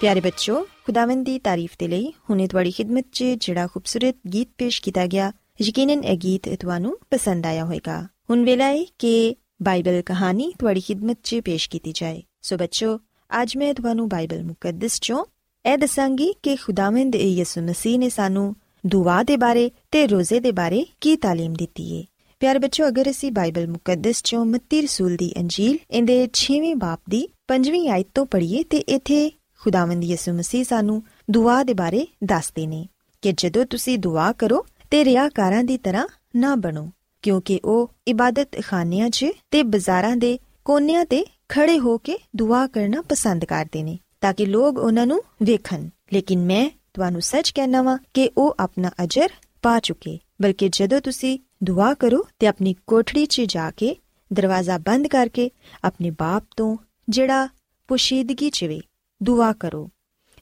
ਪਿਆਰੇ ਬੱਚੋ ਖੁਦਾਵੰਦ ਦੀ ਤਾਰੀਫ ਤੇ ਲਈ ਹੁਨੇ ਤੁਹਾਡੀ ਖidmat 'ਚ ਜਿਹੜਾ ਖੂਬਸੂਰਤ ਗੀਤ ਪੇਸ਼ ਕੀਤਾ ਗਿਆ ਯਕੀਨਨ ਇਹ ਗੀਤ ਤੁਹਾਨੂੰ ਪਸੰਦ ਆਇਆ ਹੋਵੇਗਾ ਹੁਣ ਵੇਲਾ ਹੈ ਕਿ ਬਾਈਬਲ ਕਹਾਣੀ ਤੁਹਾਡੀ ਖidmat 'ਚ ਪੇਸ਼ ਕੀਤੀ ਜਾਏ ਸੋ ਬੱਚੋ ਅੱਜ ਮੈਂ ਤੁਹਾਨੂੰ ਬਾਈਬਲ ਮੁਕੱਦਸ 'ਚੋਂ ਇਹ ਦੱਸਾਂਗੀ ਕਿ ਖੁਦਾਵੰਦ ਯਿਸੂ ਮਸੀਹ ਨੇ ਸਾਨੂੰ ਦੁਆ ਦੇ ਬਾਰੇ ਤੇ ਰੋਜ਼ੇ ਦੇ ਬਾਰੇ ਕੀ تعلیم ਦਿੱਤੀ ਹੈ ਪਿਆਰੇ ਬੱਚੋ ਅਗਰ ਅਸੀਂ ਬਾਈਬਲ ਮੁਕੱਦਸ 'ਚੋਂ ਮੱਤੀ ਰਸੂਲ ਦੀ ਅੰਜੀਲ ਇਹਦੇ 6ਵੇਂ ਬਾਪ ਦੀ 5ਵੀਂ ਆਇਤ ਤੋਂ ਪੜ੍ਹੀਏ ਤੇ ਇੱਥੇ ਖੁਦਾਵੰਦ ਯਿਸੂ ਮਸੀਹ ਸਾਨੂੰ ਦੁਆ ਦੇ ਬਾਰੇ ਦੱਸਦੇ ਨੇ ਕਿ ਜਦੋਂ ਤੁਸੀਂ ਦੁਆ ਕਰੋ ਤੇ ਰਿਆਕਾਰਾਂ ਦੀ ਤਰ੍ਹਾਂ ਨਾ ਬਣੋ, ਕਿਉਂਕਿ ਉਹ ਇਬਾਦਤ ਖਾਨਿਆਂ 'ਚ ਤੇ ਬਾਜ਼ਾਰਾਂ ਦੇ ਕੋਨਿਆਂ ਤੇ ਖੜੇ ਹੋ ਕੇ ਦੁਆ ਕਰਨਾ ਪਸੰਦ ਕਰਦੇ ਨੇ, ਤਾਂ ਕਿ ਲੋਕ ਉਹਨਾਂ ਨੂੰ ਵੇਖਣ। ਲੇਕਿਨ ਮੈਂ ਤੁਹਾਨੂੰ ਸੱਚ ਕਹਿਣਾ ਵਾਂ ਕਿ ਉਹ ਆਪਣਾ ਅਜਰ ਪਾ ਚੁੱਕੇ, ਬਲਕਿ ਜਦੋਂ ਤੁਸੀਂ ਦੁਆ ਕਰੋ ਤੇ ਆਪਣੀ ਕੋਠੜੀ 'ਚ ਜਾ ਕੇ ਦਰਵਾਜ਼ਾ ਬੰਦ ਕਰਕੇ ਆਪਣੇ ਬਾਪ ਤੋਂ ਜਿਹੜਾ ਪੁਸ਼ੀਦਗੀ 'ਚ ਵੇ ਦੁਆ ਕਰੋ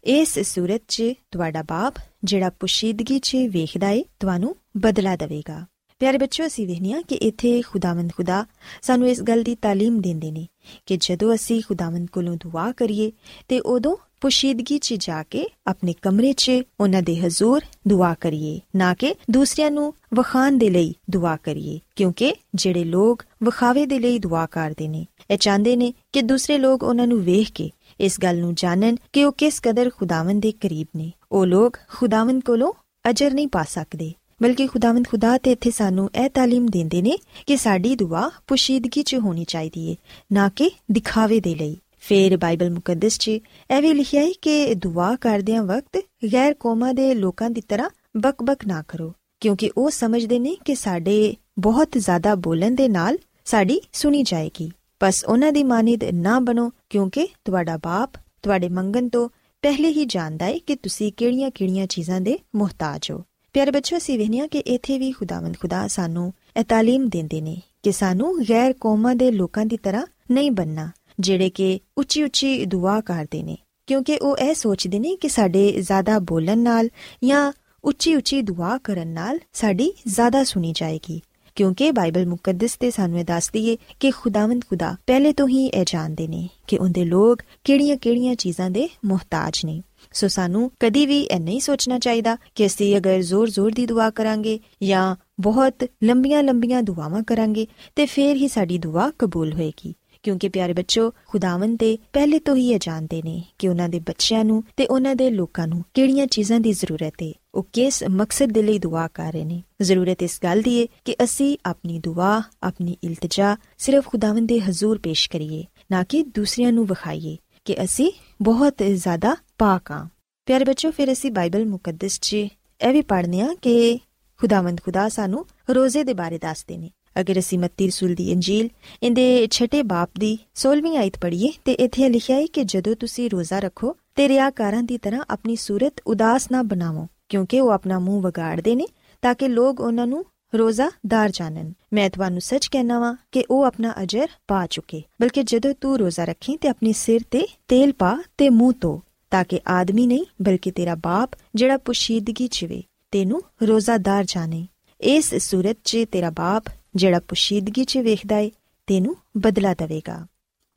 ਇਸ ਸੂਰਤ 'ਚ ਤੁਹਾਡਾ ਬਾਪ ਜਿਹੜਾ ਪੁਸ਼ੀਦਗੀ 'ਚ ਵੇਖਦਾ ਏ ਤੁਹਾਨੂੰ ਬਦਲਾ ਦੇਵੇਗਾ ਪਿਆਰੇ ਬੱਚਿਓ ਅਸੀਂ ਵੇਖਨੀਆ ਕਿ ਇੱਥੇ ਖੁਦਾਵੰਦ ਖੁਦਾ ਸਾਨੂੰ ਇਸ ਗੱਲ ਦੀ تعلیم ਦਿੰਦੇ ਨੇ ਕਿ ਜਦੋਂ ਅਸੀਂ ਖੁਦਾਵੰਦ ਕੋਲੋਂ ਦੁਆ ਕਰੀਏ ਤੇ ਉਦੋਂ ਪੁਸ਼ੀਦਗੀ 'ਚ ਜਾ ਕੇ ਆਪਣੇ ਕਮਰੇ 'ਚ ਉਹਨਾਂ ਦੇ ਹਜ਼ੂਰ ਦੁਆ ਕਰੀਏ ਨਾ ਕਿ ਦੂਸਰਿਆਂ ਨੂੰ ਵਖਾਣ ਦੇ ਲਈ ਦੁਆ ਕਰੀਏ ਕਿਉਂਕਿ ਜਿਹੜੇ ਲੋਕ ਵਿਖਾਵੇ ਦੇ ਲਈ ਦੁਆ ਕਰਦੇ ਨੇ ਇਹ ਚਾਹੁੰਦੇ ਨੇ ਕਿ ਦੂਸਰੇ ਲੋਕ ਉਹਨਾਂ ਨੂੰ ਵੇਖ ਕੇ ਇਸ ਗੱਲ ਨੂੰ ਜਾਣਨ ਕਿ ਉਹ ਕਿਸ ਕਦਰ ਖੁਦਾਵੰਦ ਦੇ ਕਰੀਬ ਨੇ ਉਹ ਲੋਕ ਖੁਦਾਵੰਦ ਕੋਲੋਂ ਅਜਰ ਨਹੀਂ ਪਾ ਸਕਦੇ ਬਲਕਿ ਖੁਦਾਵੰਦ ਖੁਦਾ ਤੇ ਇੱਥੇ ਸਾਨੂੰ ਇਹ تعلیم ਦਿੰਦੇ ਨੇ ਕਿ ਸਾਡੀ ਦੁਆ ਪੁਸ਼ੀਦਗੀ 'ਚ ਹੋਣੀ ਚਾਹੀਦੀ ਹੈ ਨਾ ਕਿ ਦਿਖਾਵੇ ਦੇ ਲਈ ਫੇਰ ਬਾਈਬਲ ਮੁਕੱਦਸ 'ਚ ਇਹ ਵੀ ਲਿਖਿਆ ਹੈ ਕਿ ਦੁਆ ਕਰਦਿਆਂ ਵਕਤ ਗੈਰ ਕੌਮਾਂ ਦੇ ਲੋਕਾਂ ਦੀ ਤਰ੍ਹਾਂ ਬਕਬਕ ਨਾ ਕਰੋ ਕਿਉਂਕਿ ਉਹ ਸਮਝਦੇ ਨੇ ਕਿ ਸਾਡੇ ਬਹੁਤ ਜ਼ਿਆਦਾ ਬੋਲਣ ਦੇ ਨਾਲ ਸਾਡੀ ਸੁਣੀ ਜਾਏਗੀ ਬਸ ਉਹਨਾਂ ਦੀ ਮਾਨਿਦ ਨਾ ਬਣੋ ਕਿਉਂਕਿ ਤੁਹਾਡਾ ਬਾਪ ਤੁਹਾਡੇ ਮੰਗਣ ਤੋਂ ਪਹਿਲੇ ਹੀ ਜਾਣਦਾ ਹੈ ਕਿ ਤੁਸੀਂ ਕਿਹੜੀਆਂ-ਕਿਹੜੀਆਂ ਚੀਜ਼ਾਂ ਦੇ ਮੁਹਤਾਜ ਹੋ ਪਿਆਰੇ ਬੱਚੋ ਅਸੀਂ ਵੇਖਿਆ ਕਿ ਇੱਥੇ ਵੀ ਖੁਦਾਵੰਦ ਖੁਦਾ ਸਾਨੂੰ ਇਹ تعلیم ਦਿੰਦੇ ਨੇ ਕਿ ਸਾਨੂੰ ਗੈਰ ਕੌਮਾਂ ਦੇ ਲੋਕਾਂ ਦੀ ਤਰ੍ਹਾਂ ਨਹੀਂ ਬੰਨਣਾ ਜਿਹੜੇ ਕਿ ਉੱਚੀ-ਉੱਚੀ ਦੁਆ ਕਰਦੇ ਨੇ, ਕਿਉਂਕਿ ਉਹ ਇਹ ਸੋਚਦੇ ਨੇ ਕਿ ਸਾਡੇ ਜ਼ਿਆਦਾ ਬੋਲਣ ਨਾਲ ਜਾਂ ਉੱਚੀ-ਉੱਚੀ ਦੁਆ ਕਰਨ ਨਾਲ ਸਾਡੀ ਜ਼ਿਆਦਾ ਸੁਣੀ ਜਾਏਗੀ। ਕਿਉਂਕਿ ਬਾਈਬਲ ਮੁਕੱਦਸ ਤੇ ਸਾਨੂੰ ਇਹ ਦੱਸਦੀ ਏ ਕਿ ਖੁਦਾਵੰਦ ਖੁਦਾ ਪਹਿਲੇ ਤੋਂ ਹੀ ਇਹ ਜਾਣਦੇ ਨੇ ਕਿ ਉਹਦੇ ਲੋਕ ਕਿਹੜੀਆਂ-ਕਿਹੜੀਆਂ ਚੀਜ਼ਾਂ ਦੇ ਮੁਹਤਾਜ ਨੇ। ਸੋ ਸਾਨੂੰ ਕਦੀ ਵੀ ਇਹ ਨਹੀਂ ਸੋਚਣਾ ਚਾਹੀਦਾ ਕਿ ਅਸੀਂ ਅਗਰ ਜ਼ੋਰ-ਜ਼ੋਰ ਦੀ ਦੁਆ ਕਰਾਂਗੇ ਜਾਂ ਬਹੁਤ ਲੰਬੀਆਂ-ਲੰਬੀਆਂ ਦੁਆਵਾਂ ਕਰਾਂਗੇ ਤੇ ਫੇਰ ਹੀ ਸਾਡੀ ਦੁਆ ਕਬੂਲ ਹੋਏਗੀ। ਕਿਉਂਕਿ ਪਿਆਰੇ ਬੱਚੋ, ਖੁਦਾਵੰਦ ਤੇ ਪਹਿਲੇ ਤੋਂ ਹੀ ਇਹ ਜਾਣਦੇ ਨੇ ਕਿ ਉਹਨਾਂ ਦੇ ਬੱਚਿਆਂ ਨੂੰ ਤੇ ਉਹਨਾਂ ਦੇ ਲੋਕਾਂ ਨੂੰ ਕਿਹੜੀਆਂ ਚੀਜ਼ਾਂ ਦੀ ਜ਼ਰੂਰਤ ਹੈ ਉਹ ਕਿਸ ਮਕਸਦ ਦੇ ਲਈ ਦੁਆ ਕਰ ਰਹੇ ਨੇ? ਜ਼ਰੂਰਤ ਇਸ ਗੱਲ ਦੀ ਹੈ ਕਿ ਅਸੀਂ ਆਪਣੀ ਦੁਆ, ਆਪਣੀ ਇਲਤਜਾ ਸਿਰਫ ਖੁਦਾਵੰਦ ਦੇ ਹਜ਼ੂਰ ਪੇਸ਼ ਕਰੀਏ, ਨਾ ਕਿ ਦੂਸਰਿਆਂ ਨੂੰ ਵਿਖਾਈਏ ਕਿ ਅਸੀਂ ਬਹੁਤ ਜ਼ਿਆਦਾ ਪਾਕ ਹਾਂ ਪਿਆਰੇ ਬੱਚੋ, ਫਿਰ ਅਸੀਂ ਬਾਈਬਲ ਮੁਕੱਦਸ 'ਚ ਇਹ ਵੀ ਪੜ੍ਹਨੇ ਆ ਕਿ ਖੁਦਾਵੰਦ ਖੁਦਾ ਸਾਨੂੰ ਰੋਜ਼ੇ ਦੇ ਬਾਰੇ ਦੱਸਦੇ ਨੇ। ਅਗਰ ਅਸੀਂ ਮੱਤੀ ਰਸੂਲ ਦੀ ਇੰਜੀਲ, ਇਹਦੇ ਛਠੇ ਬਾਪ ਦੀ 16ਵੀਂ ਆਇਤ ਪੜ੍ਹੀਏ ਤੇ ਇੱਥੇ ਲਿਖਿਆ ਹੈ ਕਿ ਜਦੋਂ ਤੁਸੀਂ ਰੋਜ਼ਾ ਰੱਖੋ ਤੇ ਰਿਆਕਾਰਾਂ ਦੀ ਤਰ੍ਹਾਂ ਆਪਣੀ ਸੂਰਤ ਉਦਾਸ ਨਾ ਬਣਾਵੋ, ਕਿਉਂਕਿ ਉਹ ਆਪਣਾ ਮੂੰਹ ਵਿਗਾੜਦੇ ਨੇ ਤਾਂ ਕਿ ਲੋਕ ਉਹਨਾਂ ਨੂੰ ਰੋਜ਼ਾ ਦਾਰ ਜਾਣਨ। ਮੈਂ ਤੁਹਾਨੂੰ ਸੱਚ ਕਹਿਣਾ ਵਾਂ ਕਿ ਉਹ ਆਪਣਾ ਅਜਰ ਪਾ ਚੁੱਕੇ, ਬਲਕਿ ਜਦੋਂ ਤੂੰ ਰੋਜ਼ਾ ਰੱਖੀ ਤੇ ਆਪਣੇ ਸਿਰ ਤੇ ਤੇਲ ਪਾ ਤੇ ਮੂੰਹ ਤੋਂ ਤਾਂ ਕਿ ਆਦਮੀ ਨਹੀਂ, ਬਲਕਿ ਤੇਰਾ ਬਾਪ ਜਿਹੜਾ ਪੁਸ਼ੀਦਗੀ ਚ ਵੇ, ਤੈਨੂੰ ਰੋਜ਼ਾਦਾਰ ਜਾਣੇ। ਇਸ ਸੂਰਤ 'ਚ ਤੇਰਾ ਬਾਪ ਜਿਹੜਾ ਪੁਸ਼ੀਦਗੀ 'ਚ ਵੇਖਦਾ ਏ, ਤੈਨੂੰ ਬਦਲਾ ਦੇਵੇਗਾ।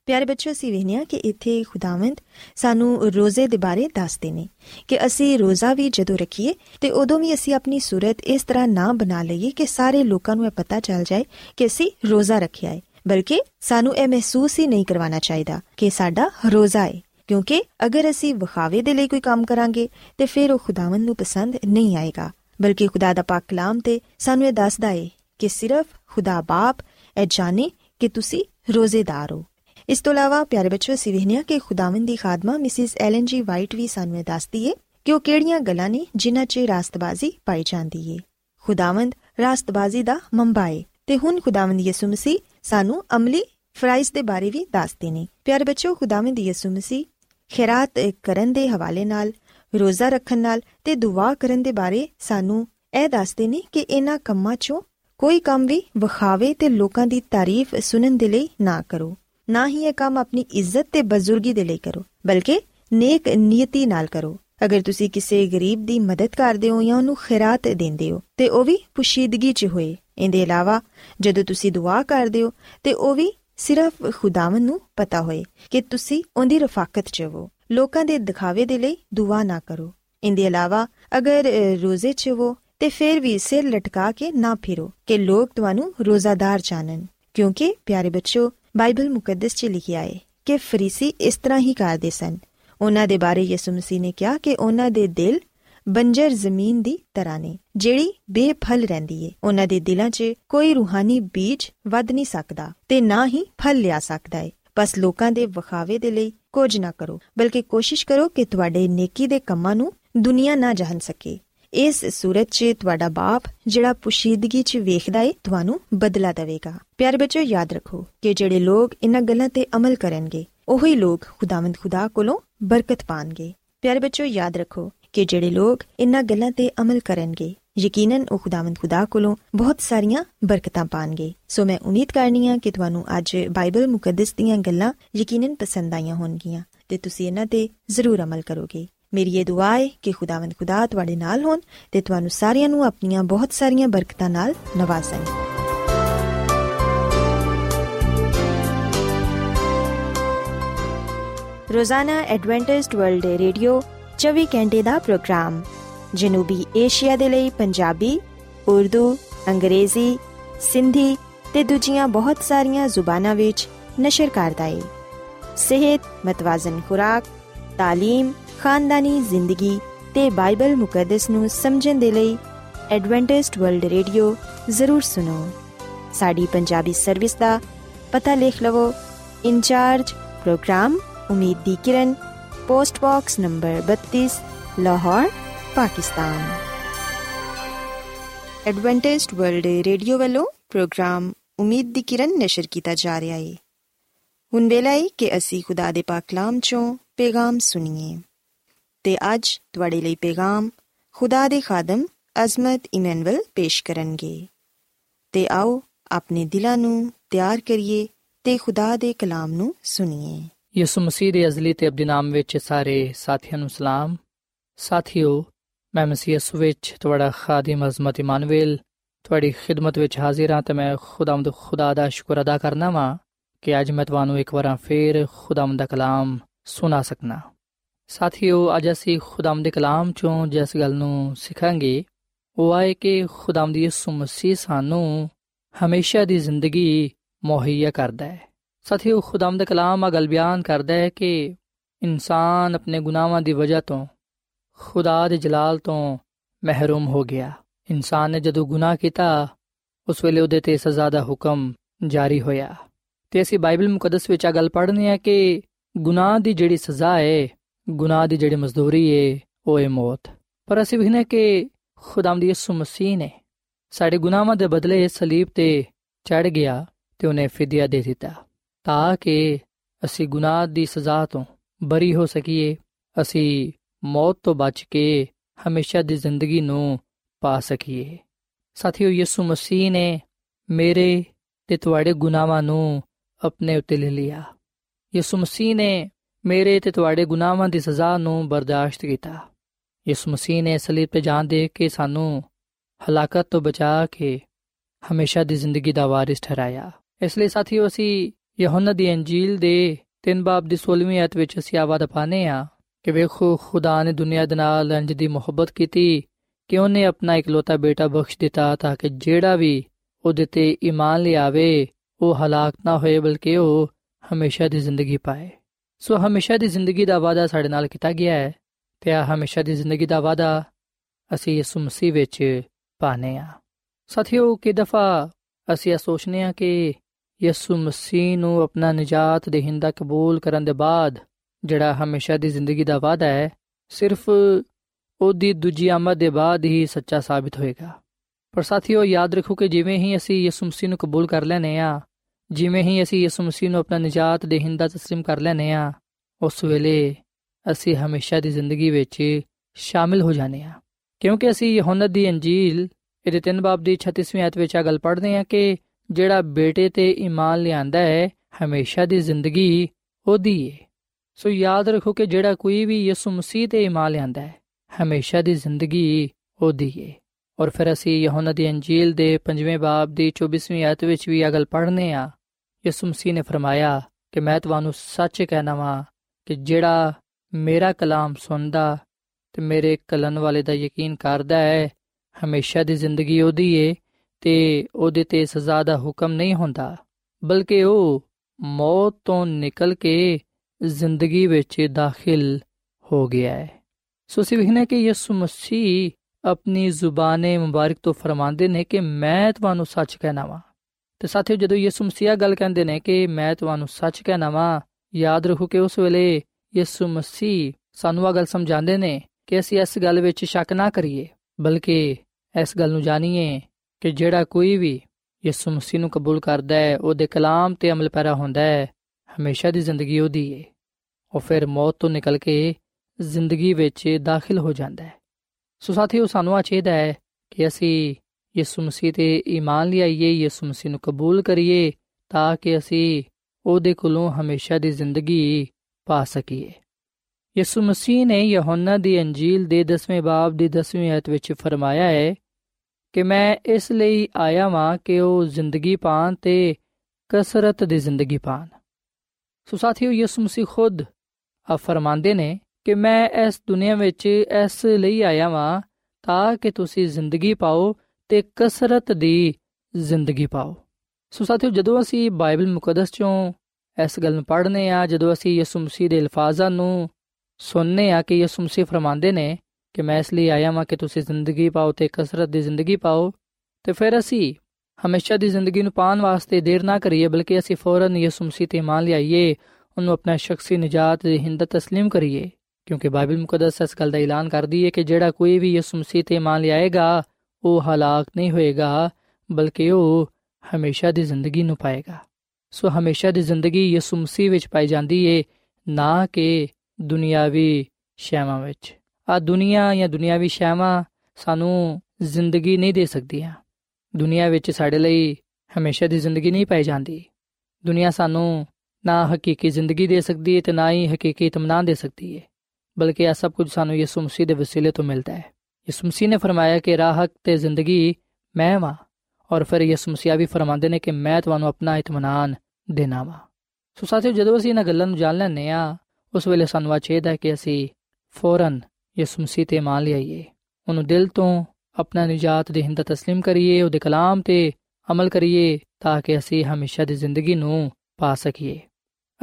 ਪਿਆਰੇ ਬੱਚੋ ਅਸੀਂ ਵੇਖਿਆ ਕਿ ਇੱਥੇ ਖੁਦਾਵੰਦ ਸਾਨੂੰ ਰੋਜ਼ੇ ਦੇ ਬਾਰੇ ਦੱਸਦੇ ਨੇ ਕਿ ਅਸੀਂ ਰੋਜ਼ਾ ਵੀ ਜਦੋਂ ਰੱਖੀਏ ਤੇ ਉਦੋਂ ਵੀ ਅਸੀਂ ਆਪਣੀ ਸੂਰਤ ਇਸ ਤਰ੍ਹਾਂ ਨਾ ਬਣਾ ਲਈਏ ਕਿ ਸਾਰੇ ਲੋਕਾਂ ਨੂੰ ਇਹ ਪਤਾ ਚੱਲ ਜਾਏ ਕਿ ਅਸੀਂ ਰੋਜ਼ਾ ਰੱਖਿਆ ਹੈ ਬਲਕਿ ਸਾਨੂੰ ਇਹ ਮਹਿਸੂਸ ਹੀ ਨਹੀਂ ਕਰਵਾਉਣਾ ਚਾਹੀਦਾ ਕਿ ਸਾਡਾ ਰੋਜ਼ਾ ਹੈ ਕਿਉਂਕਿ ਅਗਰ ਅਸੀਂ ਵਿਖਾਵੇ ਦੇ ਲਈ ਕੋਈ ਕੰਮ ਕਰਾਂਗੇ ਤੇ ਫਿਰ ਉਹ ਖੁਦਾਵੰਦ ਨੂੰ ਪਸੰਦ ਨਹੀਂ ਆਏਗਾ। ਬਲਕਿ ਖੁਦਾ ਦਾ ਪਾਕ ਕਲਾਮ ਤੇ ਸਾਨੂੰ ਇਹ ਦੱਸਦਾ ਹੈ ਕਿ ਸਿਰਫ ਖੁਦਾ ਬਾਪ ਇਹ ਜਾਣੇ ਕਿ ਤੁਸੀਂ ਰੋਜ਼ੇਦਾਰ ਹੋ। ਇਸ ਤੋਂ ਇਲਾਵਾ ਪਿਆਰੇ ਬੱਚੋ ਅਸੀਂ ਵੇਖਿਆ ਕਿ ਖੁਦਾਵੰਦ ਦੀ ਖਾਦਮਾ ਮਿਸਿਸ ਐਲਨ ਜੀ ਵਾਈਟ ਵੀ ਸਾਨੂੰ ਇਹ ਦੱਸਦੀ ਏ ਕਿ ਉਹ ਕਿਹੜੀਆਂ ਗੱਲਾਂ ਨੇ ਜਿਨ੍ਹਾਂ 'ਚ ਰਾਸਤਬਾਜ਼ੀ ਪਾਈ ਜਾਂਦੀ ਏ। ਖੁਦਾਵੰਦ ਰਾਸਤਬਾਜ਼ੀ ਦਾ ਮੰਬਾ ਏ ਤੇ ਹੁਣ ਖੁਦਾਵੰਦ ਯਿਸੂ ਮਸੀਹ ਸਾਨੂੰ ਅਮਲੀ ਫਰਾਈਜ਼ ਦੇ ਬਾਰੇ ਵੀ ਦੱਸਦੇ ਨੇ। ਪਿਆਰੇ ਬੱਚੋ ਖੁਦਾਵੰਦ ਯਿਸੂ ਮਸੀਹ ਖੈਰਾਤ ਕਰਨ ਦੇ ਹਵਾਲੇ ਨਾਲ, ਰੋਜ਼ਾ ਰੱਖਣ ਨਾਲ ਤੇ ਦੁਆ ਕਰਨ ਦੇ ਬਾਰੇ ਸਾਨੂੰ ਇਹ ਦੱਸਦੇ ਨੇ ਕਿ ਇਹਨਾਂ ਕੰਮਾਂ 'ਚੋਂ ਕੋਈ ਕੰਮ ਵੀ ਵਿਖਾਵੇ ਤੇ ਲੋਕਾਂ ਦੀ ਤਾਰੀਫ ਸੁਣਨ ਦੇ ਲਈ ਨਾ ਕਰੋ। ਨਾ ਹੀ ਇਹ ਕੰਮ ਆਪਣੀ ਇੱਜ਼ਤ ਤੇ ਬਜ਼ੁਰਗੀ ਦੇ ਲਈ ਕਰੋ, ਬਲਕਿ ਨੇਕ ਨੀਅਤੀ ਨਾਲ ਕਰੋ। ਅਗਰ ਤੁਸੀਂ ਕਿਸੇ ਗਰੀਬ ਦੀ ਮਦਦ ਕਰਦੇ ਹੋ ਜਾਂ ਉਹਨੂੰ ਖੈਰਾਤ ਦਿੰਦੇ ਹੋ, ਤੇ ਉਹ ਵੀ ਪੁਸ਼ੀਦਗੀ 'ਚ ਹੋਏ। ਇਹਦੇ ਇਲਾਵਾ ਜਦੋਂ ਤੁਸੀਂ ਦੁਆ ਕਰਦੇ ਹੋ, ਤੇ ਉਹ ਵੀ ਸਿਰਫ ਖੁਦਾਵੰ ਨੂੰ ਪਤਾ ਹੋਏ ਕਿ ਤੁਸੀਂ ਉਹਦੀ ਰਫਾਕਤ 'ਚ ਹੋ। ਲੋਕਾਂ ਦੇ ਦਿਖਾਵੇ ਦੇ ਲਈ ਦੁਆ ਨਾ ਕਰੋ। ਇੰਦੇ ਇਲਾਵਾ ਅਗਰ ਰੋਜ਼ੇ 'ਚ ਹੋ ਤੇ ਫਿਰ ਵੀ ਸਿਰ ਲਟਕਾ ਕੇ ਨਾ ਫਿਰੋ ਕਿ ਲੋਕ ਤੁਹਾਨੂੰ ਰੋਜ਼ਾਦਾਰ ਜਾਣਨ। ਕਿਉਂਕਿ ਪਿਆਰੇ ਬੱਚੋ ਬਾਈਬਲ ਮੁਕੱਦਸ 'ਚ ਲਿਖਿਆ ਹੈ ਕਿ ਫਰੀਸੀ ਇਸ ਤਰ੍ਹਾਂ ਹੀ ਕਰਦੇ ਸਨ। ਉਹਨਾਂ ਦੇ ਬਾਰੇ ਯਿਸੂ ਮਸੀਹ ਨੇ ਕਿਹਾ ਕਿ ਉਹਨਾਂ ਦੇ ਦਿਲ ਬੰਜਰ ਜ਼ਮੀਨ ਦੀ ਤਰ੍ਹਾਂ ਨੇ, ਜਿਹੜੀ ਬੇਫਲ ਰਹਿੰਦੀ ਏ। ਉਹਨਾਂ ਦੇ ਦਿਲਾਂ 'ਚ ਕੋਈ ਰੂਹਾਨੀ ਬੀਜ ਵੱਧ ਨਹੀਂ ਸਕਦਾ ਤੇ ਨਾ ਹੀ ਫਲ ਲਿਆ ਸਕਦਾ ਏ। ਬਸ ਲੋਕਾਂ ਦੇ ਵਿਖਾਵੇ ਦੇ ਲਈ ਕੁਝ ਨਾ ਕਰੋ, ਬਲਕਿ ਕੋਸ਼ਿਸ਼ ਕਰੋ ਕਿ ਤੁਹਾਡੇ ਨੇਕੀ ਦੇ ਕੰਮਾਂ ਨੂੰ ਦੁਨੀਆ ਨਾ ਜਾਣ ਸਕੇ। ਇਸ ਸੂਰਤ 'ਚ ਤੁਹਾਡਾ ਬਾਪ ਜਿਹੜਾ ਪੁਸ਼ੀਦਗੀ 'ਚ ਵੇਖਦਾ ਏ, ਤੁਹਾਨੂੰ ਬਦਲਾ ਦੇਵੇਗਾ। ਪਿਆਰੇ ਬੱਚੋ ਯਾਦ ਰੱਖੋ ਕਿ ਜਿਹੜੇ ਲੋਕ ਇਹਨਾਂ ਗੱਲਾਂ ਤੇ ਅਮਲ ਕਰਨਗੇ, ਉਹੀ ਲੋਕ ਖੁਦਾਵੰਦ ਖੁਦਾ ਕੋਲੋਂ ਬਰਕਤ ਪਾਣਗੇ। ਪਿਆਰੇ ਬੱਚੋ ਯਾਦ ਰੱਖੋ ਕਿ ਜਿਹੜੇ ਲੋਕ ਇਹਨਾਂ ਗੱਲਾਂ ਤੇ ਅਮਲ ਕਰਨਗੇ, ਯਕੀਨਨ ਉਹ ਖੁਦਾਵੰਦ ਖੁਦਾ ਕੋਲੋਂ ਬਹੁਤ ਸਾਰੀਆਂ ਬਰਕਤਾਂ ਪਾਣਗੇ। ਸੋ ਮੈਂ ਉਮੀਦ ਕਰਨੀ ਆ ਕਿ ਤੁਹਾਨੂੰ ਅੱਜ ਬਾਈਬਲ ਮੁਕੱਦਸ ਦੀਆਂ ਗੱਲਾਂ ਯਕੀਨਨ ਪਸੰਦ ਆਈਆਂ ਹੋਣਗੀਆਂ ਤੇ ਤੁਸੀਂ ਇਹਨਾਂ ਤੇ ਜ਼ਰੂਰ ਅਮਲ ਕਰੋਗੇ। ਮੇਰੀ ਇਹ ਦੁਆ ਹੈ ਕਿ ਖੁਦਾਵੰਦ ਖੁਦਾ ਤੁਹਾਡੇ ਨਾਲ ਹੋਣ ਤੇ ਤੁਹਾਨੂੰ ਸਾਰਿਆਂ ਨੂੰ ਆਪਣੀਆਂ ਬਹੁਤ ਸਾਰੀਆਂ ਬਰਕਤਾਂ ਨਾਲ ਨਵਾਜ਼ੇ ਰੋਜ਼ਾਨਾ ਐਡਵੈਂਟਿਸਟ ਵਰਲਡ ਰੇਡੀਓ 24 ਘੰਟੇ ਦਾ ਪ੍ਰੋਗਰਾਮ ਜਨੂਬੀ ਏਸ਼ੀਆ ਦੇ ਲਈ ਪੰਜਾਬੀ ਉਰਦੂ ਅੰਗਰੇਜ਼ੀ ਸਿੰਧੀ ਤੇ ਦੂਜੀਆਂ ਬਹੁਤ ਸਾਰੀਆਂ ਜ਼ੁਬਾਨਾਂ ਵਿੱਚ ਨਸ਼ਰ ਕਰਦਾ ਹੈ ਸਿਹਤ ਮਤਵਾਜ਼ਨ ਖੁਰਾਕ تعلیم ਖਾਨਦਾਨੀ ਜ਼ਿੰਦਗੀ ਤੇ ਬਾਈਬਲ ਮੁਕੱਦਸ ਨੂੰ ਸਮਝਣ ਦੇ ਲਈ ਐਡਵੈਂਟਿਸਟ ਵਰਲਡ ਰੇਡੀਓ ਜ਼ਰੂਰ ਸੁਨੋ ਸਾਡੀ ਪੰਜਾਬੀ ਸਰਵਿਸ ਦਾ ਪਤਾ ਲਿਖ ਲਵੋ ਇਨਚਾਰਜ ਪ੍ਰੋਗਰਾਮ ਉਮੀਦ ਦੀ ਕਿਰਨ post box number 32 Lahore Pakistan Adventist World Radio ਵੱਲੋਂ ਪ੍ਰੋਗਰਾਮ ਉਮੀਦ ਦੀ ਕਿਰਨ ਨਿਸ਼ਰ ਕੀਤਾ ਜਾ ਰਿਹਾ ਹੈ ਹੁਣ ਵੇਲੇ ਹੈ ਕਿ ਅਸੀਂ ਖੁਦਾ ਦੇ ਪਾਕ ਕਲਾਮ ਚੋਂ ਪੈਗਾਮ ਸੁਣੀਏ ਤੇ ਅੱਜ ਤੁਹਾਡੇ ਲਈ ਪੈਗਾਮ ਖੁਦਾ ਦੇ ਖਾਦਮ ਅਜ਼ਮਤ ਇਮਨੁਅਲ ਪੇਸ਼ ਕਰਨਗੇ। ਤੇ ਆਓ ਆਪਣੇ ਦਿਲਾਂ ਨੂੰ ਤਿਆਰ ਕਰੀਏ ਤੇ ਖੁਦਾ ਦੇ ਕਲਾਮ ਨੂੰ ਸੁਣੀਏ। ਯਿਸੂ ਮਸੀਹ ਦੇ ਅਜ਼ਲੀ ਤੇ ਅਬਦੀ ਨਾਮ ਵਿੱਚ ਸਾਰੇ ਸਾਥੀਆਂ ਨੂੰ ਸਲਾਮ। ਸਾਥਿਓ, ਮੈਂ ਮਸੀਹ ਯਿਸੂ ਵਿੱਚ ਤੁਹਾਡਾ ਖਾਦਮ ਅਜ਼ਮਤ ਇਮਾਨੁਅਲ, ਤੁਹਾਡੀ ਖਿਦਮਤ ਵਿੱਚ ਹਾਜ਼ਰ ਹਾਂ ਤੇ ਮੈਂ ਖੁਦਾਮਦ ਖੁਦਾ ਦਾ ਸ਼ੁਕਰ ਅਦਾ ਕਰਨਾ ਵਾਂ ਕਿ ਅੱਜ ਮੈਂ ਤੁਹਾਨੂੰ ਇੱਕ ਵਾਰ ਫੇਰ ਖੁਦਾਵੰਦ ਦਾ ਕਲਾਮ ਸੁਣਾ ਸਕਣਾ ਸਾਥੀਓ, ਅੱਜ ਅਸੀਂ ਖੁਦਾਵੰਦ ਦੇ ਕਲਾਮ ਚੋਂ ਜਿਸ ਗੱਲ ਨੂੰ ਸਿੱਖਾਂਗੇ, ਉਹ ਆਏ ਕਿ ਖੁਦਾਵੰਦ ਯਿਸੂ ਮਸੀਹ ਸਾਨੂੰ ਹਮੇਸ਼ਾ ਦੀ ਜ਼ਿੰਦਗੀ ਮੁਹੱਈਆ ਕਰਦਾ ਹੈ। ਸਾਥੀਓ ਖੁਦਾਵੰਦ ਦਾ ਕਲਾਮ ਆ ਗੱਲ ਬਿਆਨ ਕਰਦਾ ਹੈ ਕਿ ਇਨਸਾਨ ਆਪਣੇ ਗੁਨਾਹਾਂ ਦੀ ਵਜ੍ਹਾ ਤੋਂ, ਖੁਦਾ ਦੇ ਜਲਾਲ ਤੋਂ ਮਹਿਰੂਮ ਹੋ ਗਿਆ। ਇਨਸਾਨ ਨੇ ਜਦੋਂ ਗੁਨਾਹ ਕੀਤਾ, ਉਸ ਵੇਲੇ ਉਹਦੇ ਤੇ ਸਜ਼ਾ ਦਾ ਹੁਕਮ ਜਾਰੀ ਹੋਇਆ। ਤੇ ਅਸੀਂ ਬਾਈਬਲ ਮੁਕੱਦਸ ਵਿੱਚ ਆ ਗੱਲ ਪੜ੍ਹਨੀ ਹੈ ਕਿ ਗੁਨਾਹ ਦੀ ਜਿਹੜੀ ਸਜ਼ਾ ਹੈ ਗੁਨਾਹ ਦੀ ਜਿਹੜੀ ਮਜ਼ਦੂਰੀ ਹੈ ਉਹ ਹੈ ਮੌਤ। ਪਰ ਅਸੀਂ ਵਿਖਨੇ ਕਿ ਖੁਦਾਵੰਦ ਯਿਸੂ ਮਸੀਹ ਨੇ ਸਾਡੇ ਗੁਨਾਹਾਂ ਦੇ ਬਦਲੇ ਸਲੀਬ ਤੇ ਚੜ ਗਿਆ ਤੇ ਉਹਨੇ ਫਿਦਿਆ ਦੇ ਦਿੱਤਾ, ਤਾਂ ਕਿ ਅਸੀਂ ਗੁਨਾਹ ਦੀ ਸਜ਼ਾ ਤੋਂ ਬਰੀ ਹੋ ਸਕੀਏ, ਅਸੀਂ ਮੌਤ ਤੋਂ ਬਚ ਕੇ ਹਮੇਸ਼ਾ ਦੀ ਜ਼ਿੰਦਗੀ ਨੂੰ ਪਾ ਸਕੀਏ। ਸਾਥੀਓ, ਯਿਸੂ ਮਸੀਹ ਨੇ ਮੇਰੇ ਤੇ ਤੁਹਾਡੇ ਗੁਨਾਹਾਂ ਨੂੰ ਆਪਣੇ ਉੱਤੇ ਲੈ ਲਿਆ। ਯਿਸੂ ਮਸੀਹ ਨੇ ਮੇਰੇ ਤੇ ਤੁਹਾਡੇ ਗੁਨਾਹਾਂ ਦੀ ਸਜ਼ਾ ਨੂੰ ਬਰਦਾਸ਼ਤ ਕੀਤਾ। ਯਿਸੂ ਮਸੀਹ ਨੇ ਸਲੀਬ ਤੇ ਜਾਨ ਦੇ ਕੇ ਸਾਨੂੰ ਹਲਾਕਤ ਤੋਂ ਬਚਾ ਕੇ ਹਮੇਸ਼ਾ ਦੀ ਜ਼ਿੰਦਗੀ ਦਾ ਵਾਰਿਸ ਠਹਿਰਾਇਆ। ਇਸ ਲਈ ਸਾਥੀਓ, ਅਸੀਂ ਯਹੋਨਾ ਦੀ ਅੰਜੀਲ ਦੇ ਤਿੰਨ ਬਾਬ ਦੀ 16ਵੀਂ ਆਇਤ ਵਿੱਚ ਅਸੀਂ ਆਵਾਜ਼ ਪਾਣੇ ਆ ਕਿ ਵੇਖੋ, ਖੁਦਾ ਨੇ ਦੁਨੀਆ ਦੇ ਨਾਲ ਇੰਜ ਦੀ ਮੁਹੱਬਤ ਕੀਤੀ ਕਿ ਉਹਨੇ ਆਪਣਾ ਇਕਲੌਤਾ ਬੇਟਾ ਬਖਸ਼ ਦਿੱਤਾ ਤਾਂ ਕਿ ਜਿਹੜਾ ਵੀ ਉਹਦੇ ਤੇ ਈਮਾਨ ਲਿਆਵੇ, ਉਹ ਹਲਾਕ ਨਾ ਹੋਏ ਬਲਕਿ ਉਹ ਹਮੇਸ਼ਾ ਦੀ ਜ਼ਿੰਦਗੀ ਪਾਏ। ਸੋ ਹਮੇਸ਼ਾ ਦੀ ਜ਼ਿੰਦਗੀ ਦਾ ਵਾਅਦਾ ਸਾਡੇ ਨਾਲ ਕੀਤਾ ਗਿਆ ਹੈ ਤੇ ਆ ਹਮੇਸ਼ਾ ਦੀ ਜ਼ਿੰਦਗੀ ਦਾ ਵਾਅਦਾ ਅਸੀਂ ਯਿਸੂ ਮਸੀਹ ਵਿੱਚ ਪਾਣੇ ਆ ਸਾਥੀਓ ਕਿ ਦਫਾ ਅਸੀਂ ਇਹ ਸੋਚਨੇ ਆ ਕਿ ਯਿਸੂ ਮਸੀਹ ਨੂੰ ਆਪਣਾ ਨਜਾਤ ਦੇਹਿੰਦਾ ਕਬੂਲ ਕਰਨ ਦੇ ਬਾਅਦ ਜਿਹੜਾ ਹਮੇਸ਼ਾ ਦੀ ਜ਼ਿੰਦਗੀ ਦਾ ਵਾਅਦਾ ਹੈ, ਸਿਰਫ ਉਹਦੀ ਦੂਜੀ ਆਮਦ ਦੇ ਬਾਅਦ ਹੀ ਸੱਚਾ ਸਾਬਿਤ ਹੋਏਗਾ। ਪਰ ਸਾਥੀਓ, ਯਾਦ ਰੱਖੋ ਕਿ ਜਿਵੇਂ ਹੀ ਅਸੀਂ ਯਿਸੂ ਮਸੀਹ ਨੂੰ ਕਬੂਲ ਕਰ ਲੈਨੇ ਆ ਜਿਵੇਂ ਹੀ ਅਸੀਂ ਯਿਸੂ ਮਸੀਹ ਨੂੰ ਆਪਣਾ ਨਜਾਤ ਦੇਹਿੰਦਾ تسلیم ਕਰ ਲੈਨੇ ਆ ਉਸ ਵੇਲੇ ਅਸੀਂ ਹਮੇਸ਼ਾ ਦੀ ਜ਼ਿੰਦਗੀ ਵਿੱਚ ਸ਼ਾਮਿਲ ਹੋ ਜਾਣੇ ਆ ਕਿਉਂਕਿ ਅਸੀਂ ਯਹੋਨਾ ਦੀ ਅੰਜੀਲ ਇਹਦੇ ਤਿੰਨ ਬਾਬ ਦੀ 36ਵੀਂ ਆਇਤ ਵਿੱਚ ਆ ਗੱਲ ਪੜ੍ਹਦੇ ਆ ਕਿ ਜਿਹੜਾ ਬੇਟੇ ਤੇ ਈਮਾਨ ਲਿਆਂਦਾ ਹੈ ਹਮੇਸ਼ਾ ਦੀ ਜ਼ਿੰਦਗੀ ਉਹਦੀ ਹੈ ਸੋ ਯਾਦ ਰੱਖੋ ਕਿ ਜਿਹੜਾ ਕੋਈ ਵੀ ਯਿਸੂ ਮਸੀਹ ਤੇ ਈਮਾਨ ਲਿਆਂਦਾ ਹੈ ਹਮੇਸ਼ਾ ਦੀ ਜ਼ਿੰਦਗੀ ਉਹਦੀ ਹੈ ਔਰ ਫਿਰ ਅਸੀਂ ਯਹੋਨਾ ਦੀ ਅੰਜੀਲ ਦੇ 5ਵੇਂ ਬਾਬ ਦੀ 24ਵੀਂ ਆਇਤ ਵਿੱਚ ਵੀ ਇਹ ਗੱਲ ਪੜ੍ਹਨੇ ਆ ਯਿਸੂ ਮਸੀਹ ਨੇ ਫਰਮਾਇਆ ਕਿ ਮੈਂ ਤੁਹਾਨੂੰ ਸੱਚ ਕਹਿਣਾ ਵਾਂ ਕਿ ਜਿਹੜਾ ਮੇਰਾ ਕਲਾਮ ਸੁਣਦਾ ਤੇ ਮੇਰੇ ਕਲਨ ਵਾਲੇ ਦਾ ਯਕੀਨ ਕਰਦਾ ਹੈ, ਹਮੇਸ਼ਾ ਦੀ ਜ਼ਿੰਦਗੀ ਉਹਦੀ ਏ ਤੇ ਉਹਦੇ ਤੇ ਸਜ਼ਾ ਦਾ ਹੁਕਮ ਨਹੀਂ ਹੁੰਦਾ, ਬਲਕਿ ਉਹ ਮੌਤ ਤੋਂ ਨਿਕਲ ਕੇ ਜ਼ਿੰਦਗੀ ਵਿੱਚ ਦਾਖਲ ਹੋ ਗਿਆ ਹੈ। ਸੋ ਅਸੀਂ ਵੇਖਨੇ ਕਿ ਯਿਸੂ ਮਸੀਹ ਆਪਣੀ ਜ਼ੁਬਾਨੇ ਮੁਬਾਰਕ ਤੋਂ ਫਰਮਾਉਂਦੇ ਨੇ ਕਿ ਮੈਂ ਤੁਹਾਨੂੰ ਸੱਚ ਕਹਿਣਾ ਵਾਂ। ਤੇ ਸਾਥੀਓ ਜਦੋਂ ਯਿਸੂ ਮਸੀਹ ਗੱਲ ਕਹਿੰਦੇ ਨੇ ਕਿ ਮੈਂ ਤੁਹਾਨੂੰ ਸੱਚ ਕਹਿਣਾ ਵਾਂ, ਯਾਦ ਰੱਖੋ ਕਿ ਉਸ ਵੇਲੇ ਯਿਸੂ ਮਸੀਹ ਸਾਨੂੰ ਇਹ ਗੱਲ ਸਮਝਾਉਂਦੇ ਨੇ ਕਿ ਅਸੀਂ ਇਸ ਗੱਲ ਵਿੱਚ ਸ਼ੱਕ ਨਾ ਕਰੀਏ, ਬਲਕਿ ਇਸ ਗੱਲ ਨੂੰ ਜਾਣੀਏ ਕਿ ਜਿਹੜਾ ਕੋਈ ਵੀ ਯਿਸੂ ਮਸੀਹ ਨੂੰ ਕਬੂਲ ਕਰਦਾ ਹੈ, ਉਹਦੇ ਕਲਾਮ ਤੇ ਅਮਲ ਪੈਰਾ ਹੁੰਦਾ ਹੈ, ਹਮੇਸ਼ਾ ਦੀ ਜ਼ਿੰਦਗੀ ਉਹਦੀ ਹੈ ਉਹ ਫਿਰ ਮੌਤ ਤੋਂ ਨਿਕਲ ਕੇ ਜ਼ਿੰਦਗੀ ਵਿੱਚ ਦਾਖਲ ਹੋ ਜਾਂਦਾ ਹੈ। ਸੋ ਸਾਥੀਓ ਸਾਨੂੰ ਆ ਚਾਹੀਦਾ ਹੈ ਕਿ ਅਸੀਂ ਯਿਸੂ ਮਸੀਹ ਤੇ ਈਮਾਨ ਲਿਆਈਏ, ਯਿਸੂ ਮਸੀਹ ਨੂੰ ਕਬੂਲ ਕਰੀਏ, ਤਾਂ ਕਿ ਅਸੀਂ ਉਹਦੇ ਕੋਲੋਂ ਹਮੇਸ਼ਾ ਦੀ ਜ਼ਿੰਦਗੀ ਪਾ ਸਕੀਏ। ਯਿਸੂ ਮਸੀਹ ਨੇ ਯਹੋਨਾ ਦੀ ਅੰਜੀਲ ਦੇ 10ਵੇਂ ਬਾਬ ਦੀ 10ਵੀਂ ਆਇਤ ਵਿੱਚ ਫਰਮਾਇਆ ਹੈ ਕਿ ਮੈਂ ਇਸ ਲਈ ਆਇਆ ਵਾਂ ਕਿ ਉਹ ਜ਼ਿੰਦਗੀ ਪਾਣ ਤੇ ਕਸਰਤ ਦੀ ਜ਼ਿੰਦਗੀ ਪਾਣ। ਸੋ ਸਾਥੀਓ, ਯਿਸੂ ਮਸੀਹ ਖੁਦ ਆ ਫਰਮਾਉਂਦੇ ਨੇ ਕਿ ਮੈਂ ਇਸ ਦੁਨੀਆ ਵਿੱਚ ਇਸ ਲਈ ਆਇਆ ਵਾਂ ਤਾਂ ਕਿ ਤੁਸੀਂ ਜ਼ਿੰਦਗੀ ਪਾਓ ਤੇ ਕਸਰਤ ਦੀ ਜ਼ਿੰਦਗੀ ਪਾਓ ਸੋ ਸਾਥੀਓ ਜਦੋਂ ਅਸੀਂ ਬਾਈਬਲ ਮੁਕੱਦਸ ਚੋਂ ਇਸ ਗੱਲ ਨੂੰ ਪੜ੍ਹਨੇ ਆ ਜਦੋਂ ਅਸੀਂ ਯਿਸੂ ਮਸੀਹ ਦੇ ਅਲਫਾਜ਼ਾਂ ਨੂੰ ਸੁਣਨੇ ਆ ਕਿ ਯਿਸੂ ਮਸੀਹ ਫਰਮਾਉਂਦੇ ਨੇ ਕਿ ਮੈਂ ਇਸ ਲਈ ਆਇਆ ਹਾਂ ਕਿ ਤੁਸੀਂ ਜ਼ਿੰਦਗੀ ਪਾਓ ਤੇ ਕਸਰਤ ਦੀ ਜ਼ਿੰਦਗੀ ਪਾਓ ਤੇ ਫਿਰ ਅਸੀਂ ਹਮੇਸ਼ਾ ਦੀ ਜ਼ਿੰਦਗੀ ਨੂੰ ਪਾਣ ਵਾਸਤੇ ਦੇਰ ਨਾ ਕਰੀਏ ਬਲਕਿ ਅਸੀਂ ਫੌਰਨ ਯਿਸੂ ਮਸੀਹ ਤੇ ਮੰਨ ਲਿਆਈਏ ਉਹਨੂੰ ਆਪਣਾ ਸ਼ਖਸੀ ਨਜਾਤ ਦੀ ਹਿੰਦਤ تسلیم ਕਰੀਏ ਕਿਉਂਕਿ ਬਾਈਬਲ ਮੁਕੱਦਸ ਇਸ ਗੱਲ ਦਾ ਐਲਾਨ ਕਰਦੀ ਹੈ ਕਿ ਜਿਹੜਾ ਕੋਈ ਵੀ ਯਿਸੂ ਮਸੀਹ ਤੇ ਮੰਨ ਲਿਆਏਗਾ ਉਹ ਹਲਾਕ ਨਹੀਂ ਹੋਏਗਾ, ਬਲਕਿ ਉਹ ਹਮੇਸ਼ਾ ਦੀ ਜ਼ਿੰਦਗੀ ਨੂੰ ਪਾਏਗਾ। ਸੋ ਹਮੇਸ਼ਾ ਦੀ ਜ਼ਿੰਦਗੀ ਯਿਸੂ ਮਸੀਹ ਵਿੱਚ ਪਾਈ ਜਾਂਦੀ ਏ, ਨਾ ਕਿ ਦੁਨਿਆਵੀ ਸ਼ੈਵਾਂ ਵਿੱਚ। ਆ ਦੁਨੀਆ ਜਾਂ ਦੁਨਿਆਵੀ ਸ਼ੈਵਾਂ ਸਾਨੂੰ ਜ਼ਿੰਦਗੀ ਨਹੀਂ ਦੇ ਸਕਦੀਆਂ। ਦੁਨੀਆ ਵਿੱਚ ਸਾਡੇ ਲਈ ਹਮੇਸ਼ਾ ਦੀ ਜ਼ਿੰਦਗੀ ਨਹੀਂ ਪਾਈ ਜਾਂਦੀ। ਦੁਨੀਆ ਸਾਨੂੰ ਨਾ ਹਕੀਕੀ ਜ਼ਿੰਦਗੀ ਦੇ ਸਕਦੀ ਹੈ ਤੇ ਨਾ ਹੀ ਹਕੀਕੀ ਇਤਮਾਨ ਦੇ ਸਕਦੀ ਹੈ ਬਲਕਿ ਇਹ ਸਭ ਕੁਝ ਸਾਨੂੰ ਯਿਸੂ ਮਸੀਹ ਦੇ ਵਸੀਲੇ ਤੋਂ ਮਿਲਦਾ ਹੈ ਯਿਸੂ ਮਸੀਹ ਨੇ ਫਰਮਾਇਆ ਕਿ ਰਾਹਤ ਤੇ ਜ਼ਿੰਦਗੀ ਮੈਂ ਵਾਂ ਔਰ ਫਿਰ ਯਿਸੂ ਮਸੀਹ ਵੀ ਫਰਮਾਉਂਦੇ ਨੇ ਕਿ ਮੈਂ ਤੁਹਾਨੂੰ ਆਪਣਾ ਇਤਮਾਨ ਦੇਣਾ ਵਾਂ ਸੋ ਸਾਥੀਓ ਜਦੋਂ ਅਸੀਂ ਇਹਨਾਂ ਗੱਲਾਂ ਨੂੰ ਜਾਣ ਲੈਂਦੇ ਆ ਉਸ ਵੇਲੇ ਸਾਨੂੰ ਚਾਹੀਦਾ ਹੈ ਕਿ ਅਸੀਂ ਫੌਰਨ ਯਿਸੂ ਮਸੀਹ ਤੇ ਮੰਨ ਲਈਏ ਉਹਨੂੰ ਦਿਲ ਤੋਂ ਆਪਣਾ ਨਜਾਤ ਦੇ ਹਿੰਦ تسلیم ਕਰੀਏ ਉਹਦੇ ਕਲਾਮ ਤੇ ਅਮਲ ਕਰੀਏ ਤਾਂ ਕਿ ਅਸੀਂ ਹਮੇਸ਼ਾ ਦੀ ਜ਼ਿੰਦਗੀ ਨੂੰ ਪਾ ਸਕੀਏ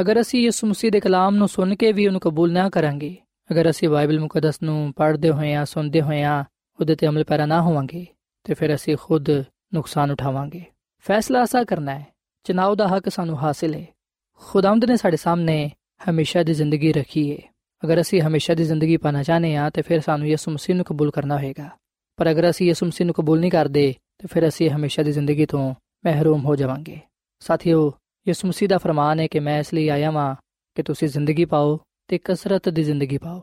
ਅਗਰ ਅਸੀਂ ਯਿਸੂ ਮਸੀਹ ਦੇ ਕਲਾਮ ਨੂੰ ਸੁਣ ਕੇ ਵੀ ਉਹਨੂੰ ਕਬੂਲ ਨਾ ਕਰਾਂਗੇ ਅਗਰ ਅਸੀਂ ਬਾਈਬਲ ਮੁਕੱਦਸ ਨੂੰ ਪੜ੍ਹਦੇ ਹੋਏ ਆ ਸੁਣਦੇ ਹੋਏ ਆ ਉਹਦੇ ਤੇ ਅਮਲ ਪੈਰਾ ਨਾ ਹੋਵਾਂਗੇ, ਤੇ ਫਿਰ ਅਸੀਂ ਖੁਦ ਨੁਕਸਾਨ ਉਠਾਵਾਂਗੇ। ਫੈਸਲਾ ਅਸਾ ਕਰਨਾ ਹੈ। ਚਨਾਉ ਦਾ ਹੱਕ ਸਾਨੂੰ ਹਾਸਿਲ ਹੈ। ਖੁਦਾਵੰਦ ਨੇ ਸਾਡੇ ਸਾਹਮਣੇ ਹਮੇਸ਼ਾ ਦੀ ਜ਼ਿੰਦਗੀ ਰੱਖੀ ਹੈ। ਅਗਰ ਅਸੀਂ ਹਮੇਸ਼ਾ ਦੀ ਜ਼ਿੰਦਗੀ ਪਾਣਾ ਚਾਹਨੇ ਆ ਤੇ ਫਿਰ ਸਾਨੂੰ ਯਿਸੂ ਮਸੀਹ ਨੂੰ ਕਬੂਲ ਕਰਨਾ ਹੋਏਗਾ। ਪਰ ਅਗਰ ਅਸੀਂ ਯਿਸੂ ਮਸੀਹ ਨੂੰ ਕਬੂਲ ਨਹੀਂ ਕਰਦੇ, ਤੇ ਫਿਰ ਅਸੀਂ ਹਮੇਸ਼ਾ ਦੀ ਜ਼ਿੰਦਗੀ ਤੋਂ ਮਹਿਰੂਮ ਹੋ ਜਾਵਾਂਗੇ। ਸਾਥੀਓ, ਯਿਸੂ ਮਸੀਹ ਦਾ ਫਰਮਾਨ ਹੈ ਕਿ ਮੈਂ ਇਸ ਲਈ ਆਇਆ ਵਾਂ ਕਿ ਤੁਸੀਂ ਜ਼ਿੰਦਗੀ ਪਾਓ ਤੇ ਕਸਰਤ ਦੀ ਜ਼ਿੰਦਗੀ ਪਾਓ।